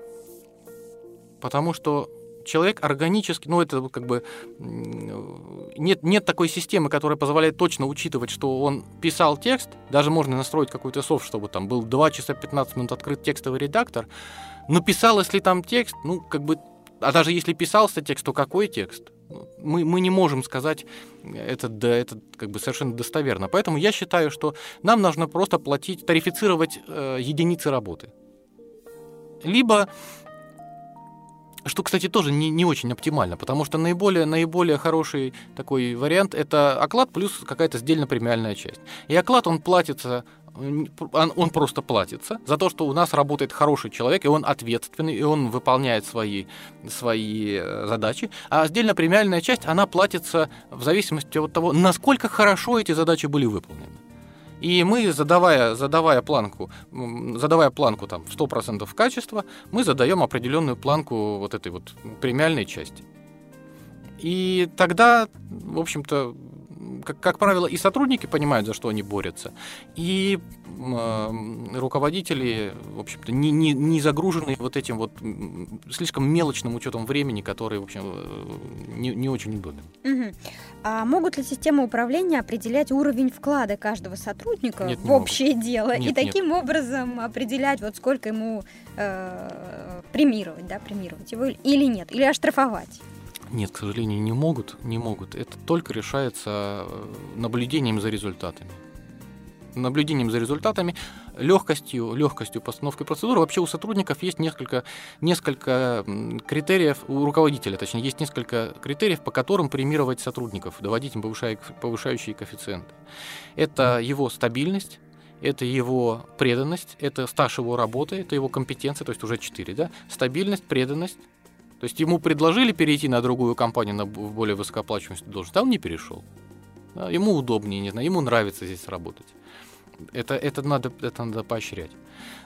Потому что человек органически, ну это как бы нет, нет такой системы, которая позволяет точно учитывать, что он писал текст, даже можно настроить какой-то софт, чтобы там был 2 часа 15 минут открыт текстовый редактор, но писалось ли там текст, ну как бы, а даже если писался текст, то какой текст? Мы, мы не можем сказать это, да, это как бы совершенно достоверно. Поэтому я считаю, что нам нужно просто платить, тарифицировать э, единицы работы. Либо что, кстати, тоже не, не очень оптимально, потому что наиболее, наиболее хороший такой вариант – это оклад плюс какая-то сдельно премиальная часть. И оклад, он платится он просто платится за то, что у нас работает хороший человек, и он ответственный, и он выполняет свои, свои э, задачи. А отдельно премиальная часть, она платится в зависимости от того, насколько хорошо эти задачи были выполнены. И мы, задавая, задавая планку, задавая планку там, в 100% качества, мы задаем определенную планку вот этой вот премиальной части. И тогда, в общем-то, как, как правило, и сотрудники понимают, за что они борются, и э, руководители, в общем-то, не, не, не загружены вот этим вот слишком мелочным учетом времени, который, в общем, э, не, не очень удобен. Угу. А могут ли системы управления определять уровень вклада каждого сотрудника нет, в общее могут. дело нет, и таким нет. образом определять, вот сколько ему э, премировать, да, премировать его или нет, или оштрафовать? Нет, к сожалению, не могут, не могут. Это только решается э, наблюдением за результатами. Наблюдением за результатами, легкостью, легкостью постановки процедуры. Вообще у сотрудников есть несколько, несколько критериев, у руководителя, точнее, есть несколько критериев, по которым премировать сотрудников, доводить им повышающие коэффициенты. Это его стабильность, это его преданность, это стаж его работы, это его компетенция, то есть уже четыре, да, стабильность, преданность, то есть ему предложили перейти на другую компанию, на более высокооплачиваемую должность, а он не перешел. Ему удобнее, не знаю, ему нравится здесь работать. Это, это, надо, это надо поощрять.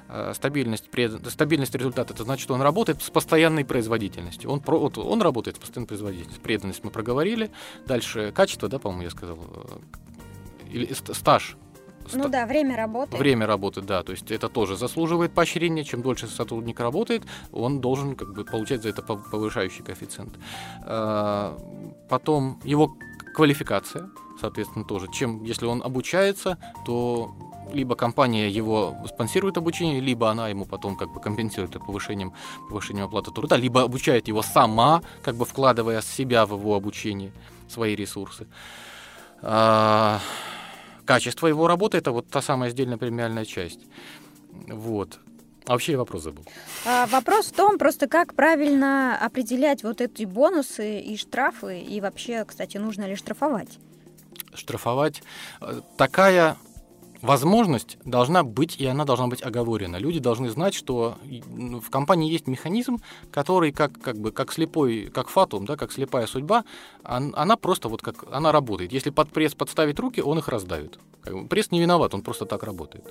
А, стабильность, стабильность результата, это значит, что он работает с постоянной производительностью. Он, вот, он работает с постоянной производительностью. Преданность мы проговорили. Дальше качество, да, по-моему, я сказал. Э, или стаж ну да, время работы. Время работы, да. То есть это тоже заслуживает поощрения. Чем дольше сотрудник работает, он должен как бы, получать за это повышающий коэффициент. А, потом его квалификация, соответственно, тоже. Чем, если он обучается, то либо компания его спонсирует обучение, либо она ему потом как бы компенсирует это повышением, повышением оплаты труда, либо обучает его сама, как бы вкладывая себя в его обучение, свои ресурсы. Качество его работы это вот та самая сдельная премиальная часть. Вот. А вообще я вопрос забыл. А, вопрос в том, просто как правильно определять вот эти бонусы и штрафы, и вообще, кстати, нужно ли штрафовать? Штрафовать. Э, такая возможность должна быть, и она должна быть оговорена. Люди должны знать, что ну, в компании есть механизм, который как, как бы как слепой, как фатум, да, как слепая судьба, она просто вот как она работает. Если под пресс подставить руки, он их раздавит. Пресс не виноват, он просто так работает.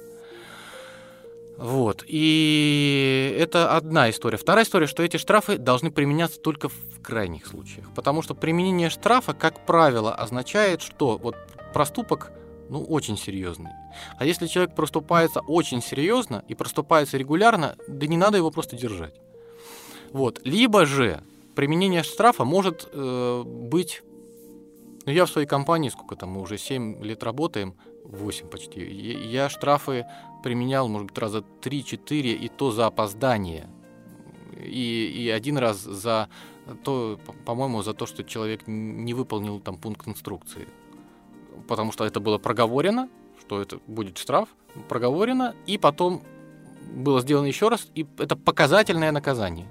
Вот. И это одна история. Вторая история, что эти штрафы должны применяться только в крайних случаях. Потому что применение штрафа, как правило, означает, что вот проступок ну, очень серьезный. А если человек проступается очень серьезно и проступается регулярно, да не надо его просто держать. Вот. Либо же применение штрафа может э, быть... Ну, я в своей компании, сколько там, мы уже 7 лет работаем, 8 почти, я штрафы применял, может быть, раза 3-4, и то за опоздание. И, и один раз за то, по-моему, за то, что человек не выполнил там пункт инструкции потому что это было проговорено, что это будет штраф, проговорено, и потом было сделано еще раз, и это показательное наказание.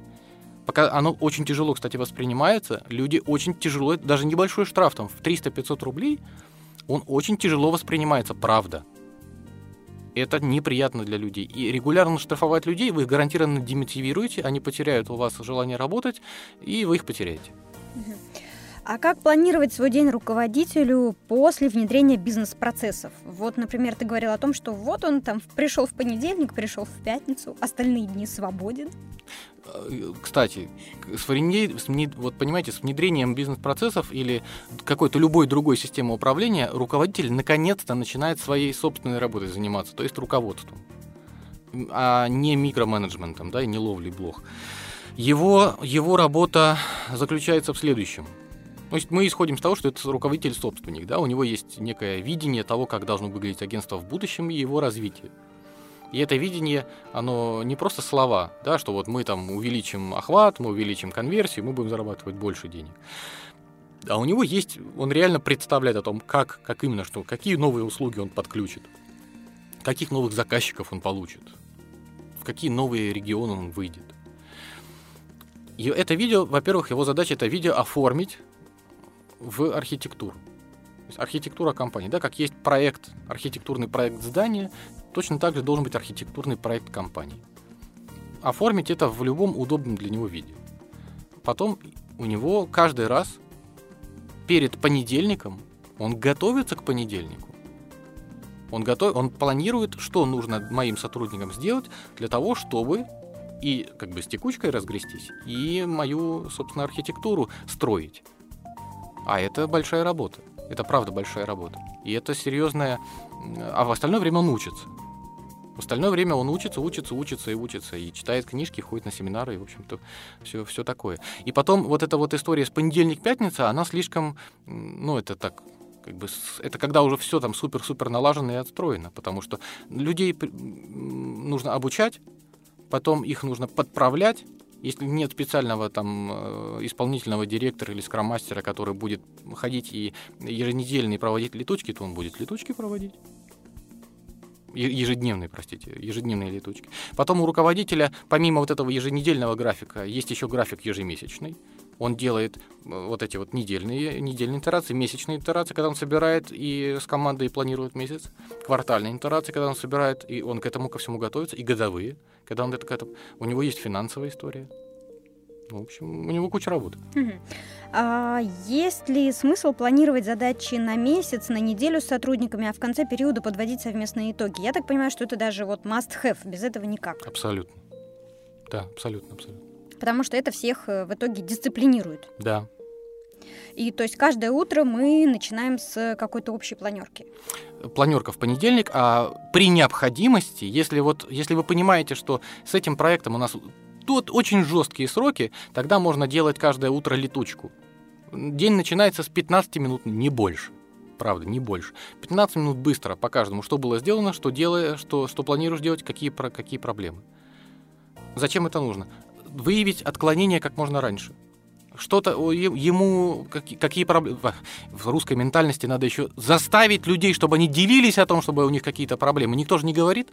Пока оно очень тяжело, кстати, воспринимается, люди очень тяжело, даже небольшой штраф там в 300-500 рублей, он очень тяжело воспринимается, правда. Это неприятно для людей. И регулярно штрафовать людей вы их гарантированно демотивируете, они потеряют у вас желание работать, и вы их потеряете. А как планировать свой день руководителю после внедрения бизнес-процессов? Вот, например, ты говорил о том, что вот он там пришел в понедельник, пришел в пятницу, остальные дни свободен. Э, кстати, с внед... вот понимаете, с внедрением бизнес-процессов или какой-то любой другой системы управления руководитель наконец-то начинает своей собственной работой заниматься, то есть руководством, а не микроменеджментом, да, и не ловлей блох. Его, его работа заключается в следующем – то есть мы исходим с того, что это руководитель-собственник, да, у него есть некое видение того, как должно выглядеть агентство в будущем и его развитие. И это видение, оно не просто слова, да, что вот мы там увеличим охват, мы увеличим конверсию, мы будем зарабатывать больше денег. А у него есть, он реально представляет о том, как, как именно, что, какие новые услуги он подключит, каких новых заказчиков он получит, в какие новые регионы он выйдет. И это видео, во-первых, его задача это видео оформить в архитектуру. То есть архитектура компании, да, как есть проект, архитектурный проект здания, точно так же должен быть архитектурный проект компании. Оформить это в любом удобном для него виде. Потом у него каждый раз перед понедельником он готовится к понедельнику. Он, готов, он планирует, что нужно моим сотрудникам сделать для того, чтобы и как бы с текучкой разгрестись, и мою, собственно, архитектуру строить. А это большая работа. Это правда большая работа. И это серьезная... А в остальное время он учится. В остальное время он учится, учится, учится и учится, и читает книжки, ходит на семинары, и, в общем-то, все, все такое. И потом вот эта вот история с понедельник-пятница, она слишком, ну, это так, как бы, это когда уже все там супер-супер налажено и отстроено, потому что людей нужно обучать, потом их нужно подправлять, если нет специального там э, исполнительного директора или скроммастера, который будет ходить и еженедельно проводить летучки, то он будет летучки проводить. Ежедневные, простите, ежедневные летучки. Потом у руководителя, помимо вот этого еженедельного графика, есть еще график ежемесячный. Он делает э, вот эти вот недельные, недельные итерации, месячные итерации, когда он собирает и с командой планирует месяц, квартальные итерации, когда он собирает, и он к этому ко всему готовится, и годовые, когда он это к этому... У него есть финансовая история. В общем, у него куча работы. А есть ли смысл планировать задачи на месяц, на неделю с сотрудниками, а в конце периода подводить совместные итоги? Я так понимаю, что это даже вот must-have, без этого никак. Абсолютно. Да, абсолютно, абсолютно потому что это всех э, в итоге дисциплинирует. Да. И то есть каждое утро мы начинаем с какой-то общей планерки. Планерка в понедельник, а при необходимости, если вот, если вы понимаете, что с этим проектом у нас тут очень жесткие сроки, тогда можно делать каждое утро летучку. День начинается с 15 минут, не больше. Правда, не больше. 15 минут быстро по каждому, что было сделано, что, делая, что, что планируешь делать, какие, какие проблемы. Зачем это нужно? Выявить отклонение как можно раньше. Что-то ему какие, какие проблемы в русской ментальности надо еще заставить людей, чтобы они делились о том, чтобы у них какие-то проблемы. Никто же не говорит,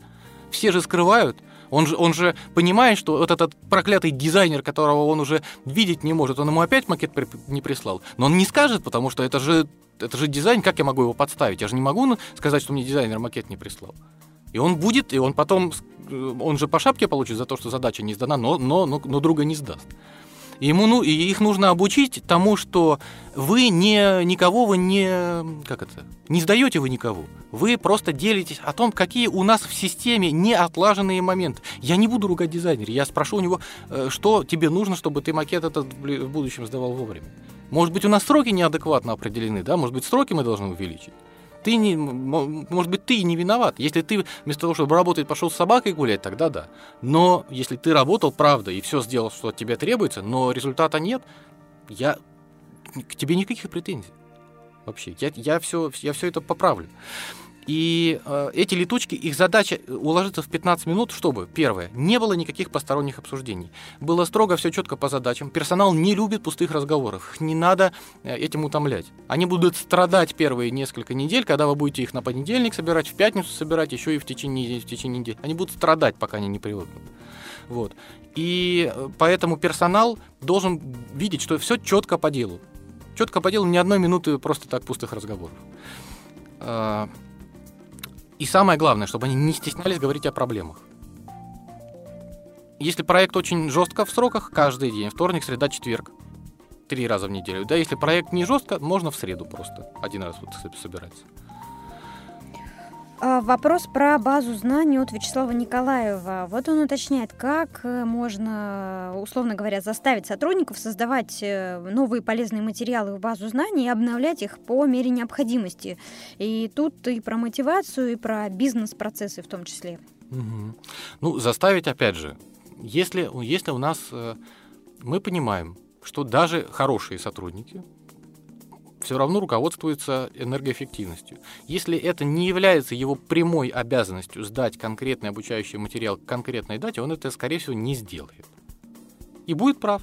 все же скрывают. Он же, он же понимает, что вот этот проклятый дизайнер, которого он уже видеть не может, он ему опять макет не прислал. Но он не скажет, потому что это же, это же дизайн, как я могу его подставить? Я же не могу сказать, что мне дизайнер макет не прислал. И он будет, и он потом, э, он же по шапке получит за то, что задача не сдана, но, но, но, но друга не сдаст. Ему, ну, и их нужно обучить тому, что вы не, никого вы не, как это, не сдаете вы никого. Вы просто делитесь о том, какие у нас в системе неотлаженные моменты. Я не буду ругать дизайнера, я спрошу у него, э, что тебе нужно, чтобы ты макет этот в будущем сдавал вовремя. Может быть, у нас сроки неадекватно определены, да, может быть, сроки мы должны увеличить ты не, может быть, ты не виноват. Если ты вместо того, чтобы работать, пошел с собакой гулять, тогда да. Но если ты работал, правда, и все сделал, что от тебя требуется, но результата нет, я к тебе никаких претензий. Вообще, я, я, все, я все это поправлю. И э, эти летучки, их задача уложиться в 15 минут, чтобы, первое, не было никаких посторонних обсуждений. Было строго все четко по задачам. Персонал не любит пустых разговоров. Их не надо э, этим утомлять. Они будут страдать первые несколько недель, когда вы будете их на понедельник собирать, в пятницу собирать, еще и в течение, в течение недели. Они будут страдать, пока они не привыкнут. Вот. И э, поэтому персонал должен видеть, что все четко по делу. Четко по делу, ни одной минуты просто так пустых разговоров. И самое главное, чтобы они не стеснялись говорить о проблемах. Если проект очень жестко в сроках, каждый день, вторник, среда, четверг, три раза в неделю. Да, если проект не жестко, можно в среду просто один раз вот собираться. А, вопрос про базу знаний от Вячеслава Николаева. Вот он уточняет, как э, можно, условно говоря, заставить сотрудников создавать э, новые полезные материалы в базу знаний и обновлять их по мере необходимости. И тут и про мотивацию, и про бизнес-процессы в том числе. Угу. Ну, заставить, опять же, если, если у нас э, мы понимаем, что даже хорошие сотрудники, все равно руководствуется энергоэффективностью. Если это не является его прямой обязанностью сдать конкретный обучающий материал к конкретной дате, он это, скорее всего, не сделает. И будет прав.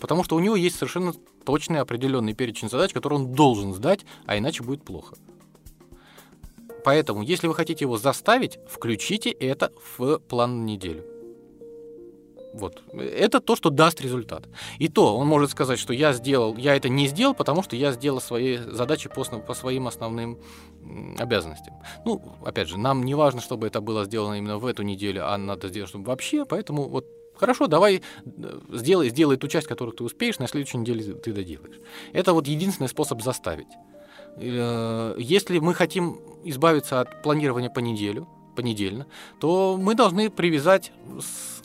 Потому что у него есть совершенно точный определенный перечень задач, который он должен сдать, а иначе будет плохо. Поэтому, если вы хотите его заставить, включите это в план на неделю. Вот. Это то, что даст результат. И то он может сказать, что я сделал, я это не сделал, потому что я сделал свои задачи по, по своим основным обязанностям. Ну, опять же, нам не важно, чтобы это было сделано именно в эту неделю, а надо сделать, чтобы вообще, поэтому вот Хорошо, давай э, сделай, сделай ту часть, которую ты успеешь, на следующей неделе ты доделаешь. Это вот единственный способ заставить. Э, если мы хотим избавиться от планирования по неделю, понедельно, то мы должны привязать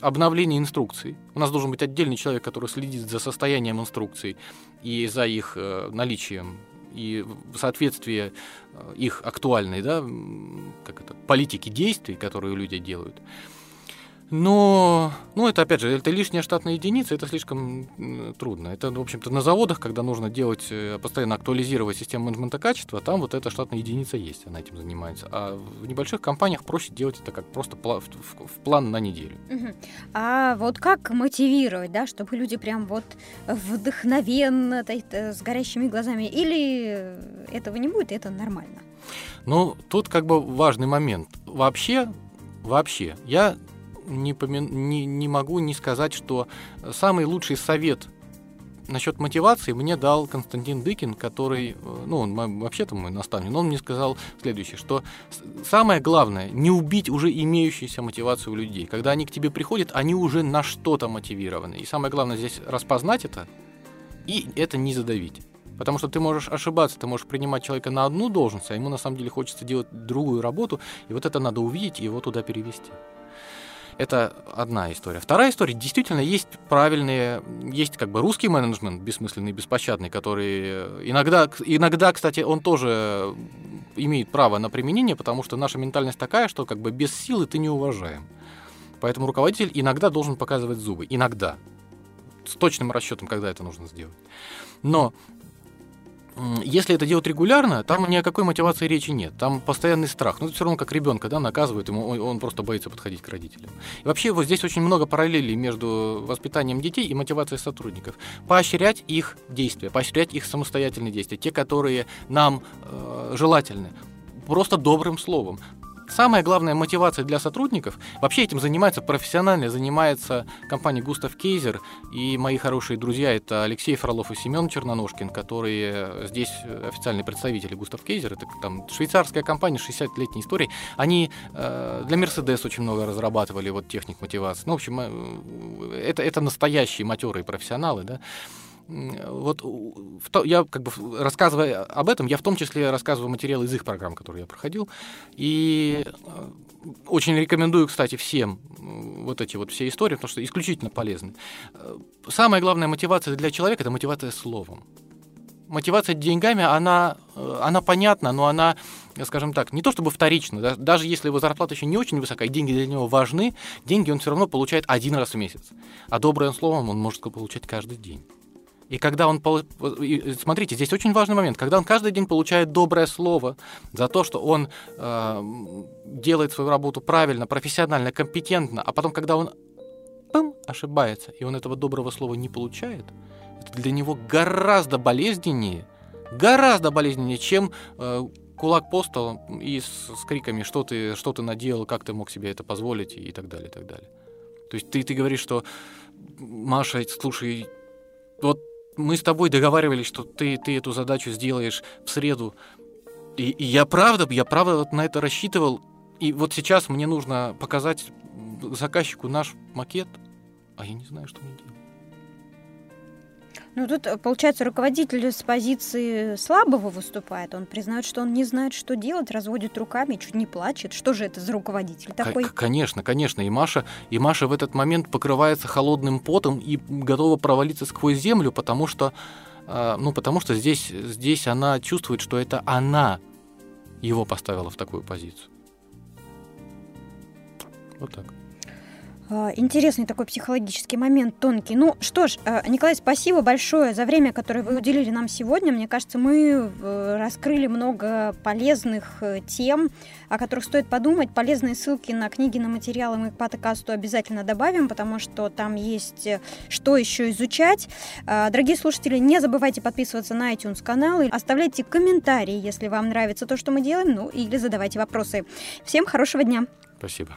обновление инструкций. У нас должен быть отдельный человек, который следит за состоянием инструкций и за их э, наличием и в соответствии э, их актуальной да, как это, политики действий, которые люди делают. Но, ну, это, опять же, это лишняя штатная единица, это слишком трудно. Это, в общем-то, на заводах, когда нужно делать, э, постоянно актуализировать систему менеджмента качества, там вот эта штатная единица есть, она этим занимается. А в небольших компаниях проще делать это как просто в, план на неделю. Угу. А вот как мотивировать, да, чтобы люди прям вот вдохновенно, с горящими глазами, или этого не будет, и это нормально? Ну, тут как бы важный момент. Вообще, вообще, я не, помин... не, не могу не сказать, что самый лучший совет насчет мотивации мне дал Константин Дыкин, который, э, ну, он вообще-то мой наставник, но он мне сказал следующее, что самое главное, не убить уже имеющуюся мотивацию у людей. Когда они к тебе приходят, они уже на что-то мотивированы. И самое главное здесь распознать это и это не задавить. Потому что ты можешь ошибаться, ты можешь принимать человека на одну должность, а ему на самом деле хочется делать другую работу, и вот это надо увидеть и его туда перевести. Это одна история. Вторая история, действительно, есть правильные, есть как бы русский менеджмент, бессмысленный, беспощадный, который иногда, иногда, кстати, он тоже имеет право на применение, потому что наша ментальность такая, что как бы без силы ты не уважаем. Поэтому руководитель иногда должен показывать зубы. Иногда. С точным расчетом, когда это нужно сделать. Но если это делать регулярно, там ни о какой мотивации речи нет. Там постоянный страх. Ну, это все равно как ребенка, да, наказывают, ему он просто боится подходить к родителям. И вообще вот здесь очень много параллелей между воспитанием детей и мотивацией сотрудников. Поощрять их действия, поощрять их самостоятельные действия, те, которые нам э, желательны просто добрым словом. Самая главная мотивация для сотрудников, вообще этим занимается профессионально, занимается компания Густав Кейзер, и мои хорошие друзья это Алексей Фролов и Семен Черноножкин, которые здесь официальные представители. Густав Кейзер, это там швейцарская компания, 60-летней истории, они э, для Мерседес очень много разрабатывали вот техник мотивации. Ну, в общем, э, это, это настоящие матерые профессионалы, да вот я как бы рассказывая об этом, я в том числе рассказываю материалы из их программ, которые я проходил, и э, очень рекомендую, кстати, всем вот эти вот все истории, потому что исключительно полезны. Э, самая главная мотивация для человека – это мотивация словом. Мотивация деньгами, она, э, она понятна, но она, скажем так, не то чтобы вторична. Да? Даже если его зарплата еще не очень высокая, деньги для него важны, деньги он все равно получает один раз в месяц. А добрым словом он может получать каждый день. И когда он... Смотрите, здесь очень важный момент. Когда он каждый день получает доброе слово за то, что он э, делает свою работу правильно, профессионально, компетентно, а потом, когда он пым, ошибается, и он этого доброго слова не получает, это для него гораздо болезненнее, гораздо болезненнее, чем э, кулак по столу и с, с криками, что ты, что ты наделал, как ты мог себе это позволить и так далее, и так далее. То есть ты, ты говоришь, что Маша, слушай, вот мы с тобой договаривались, что ты, ты эту задачу сделаешь в среду. И, и я правда, я правда вот на это рассчитывал. И вот сейчас мне нужно показать заказчику наш макет, а я не знаю, что мне делать. Ну, тут, э, получается, руководитель с позиции слабого выступает. Он признает, что он не знает, что делать, разводит руками, чуть не плачет. Что же это за руководитель такой? К- конечно, конечно. И Маша, и Маша в этот момент покрывается холодным потом и готова провалиться сквозь землю, потому что, э, ну, потому что здесь, здесь она чувствует, что это она его поставила в такую позицию. Вот так. А, интересный такой психологический момент, тонкий. Ну что ж, а, Николай, спасибо большое за время, которое вы уделили нам сегодня. Мне кажется, мы э, раскрыли много полезных э, тем, о которых стоит подумать. Полезные ссылки на книги, на материалы мы к подкасту обязательно добавим, потому что там есть э, что еще изучать. А, дорогие слушатели, не забывайте подписываться на iTunes канал и оставляйте комментарии, если вам нравится то, что мы делаем, ну или задавайте вопросы. Всем хорошего дня. Спасибо.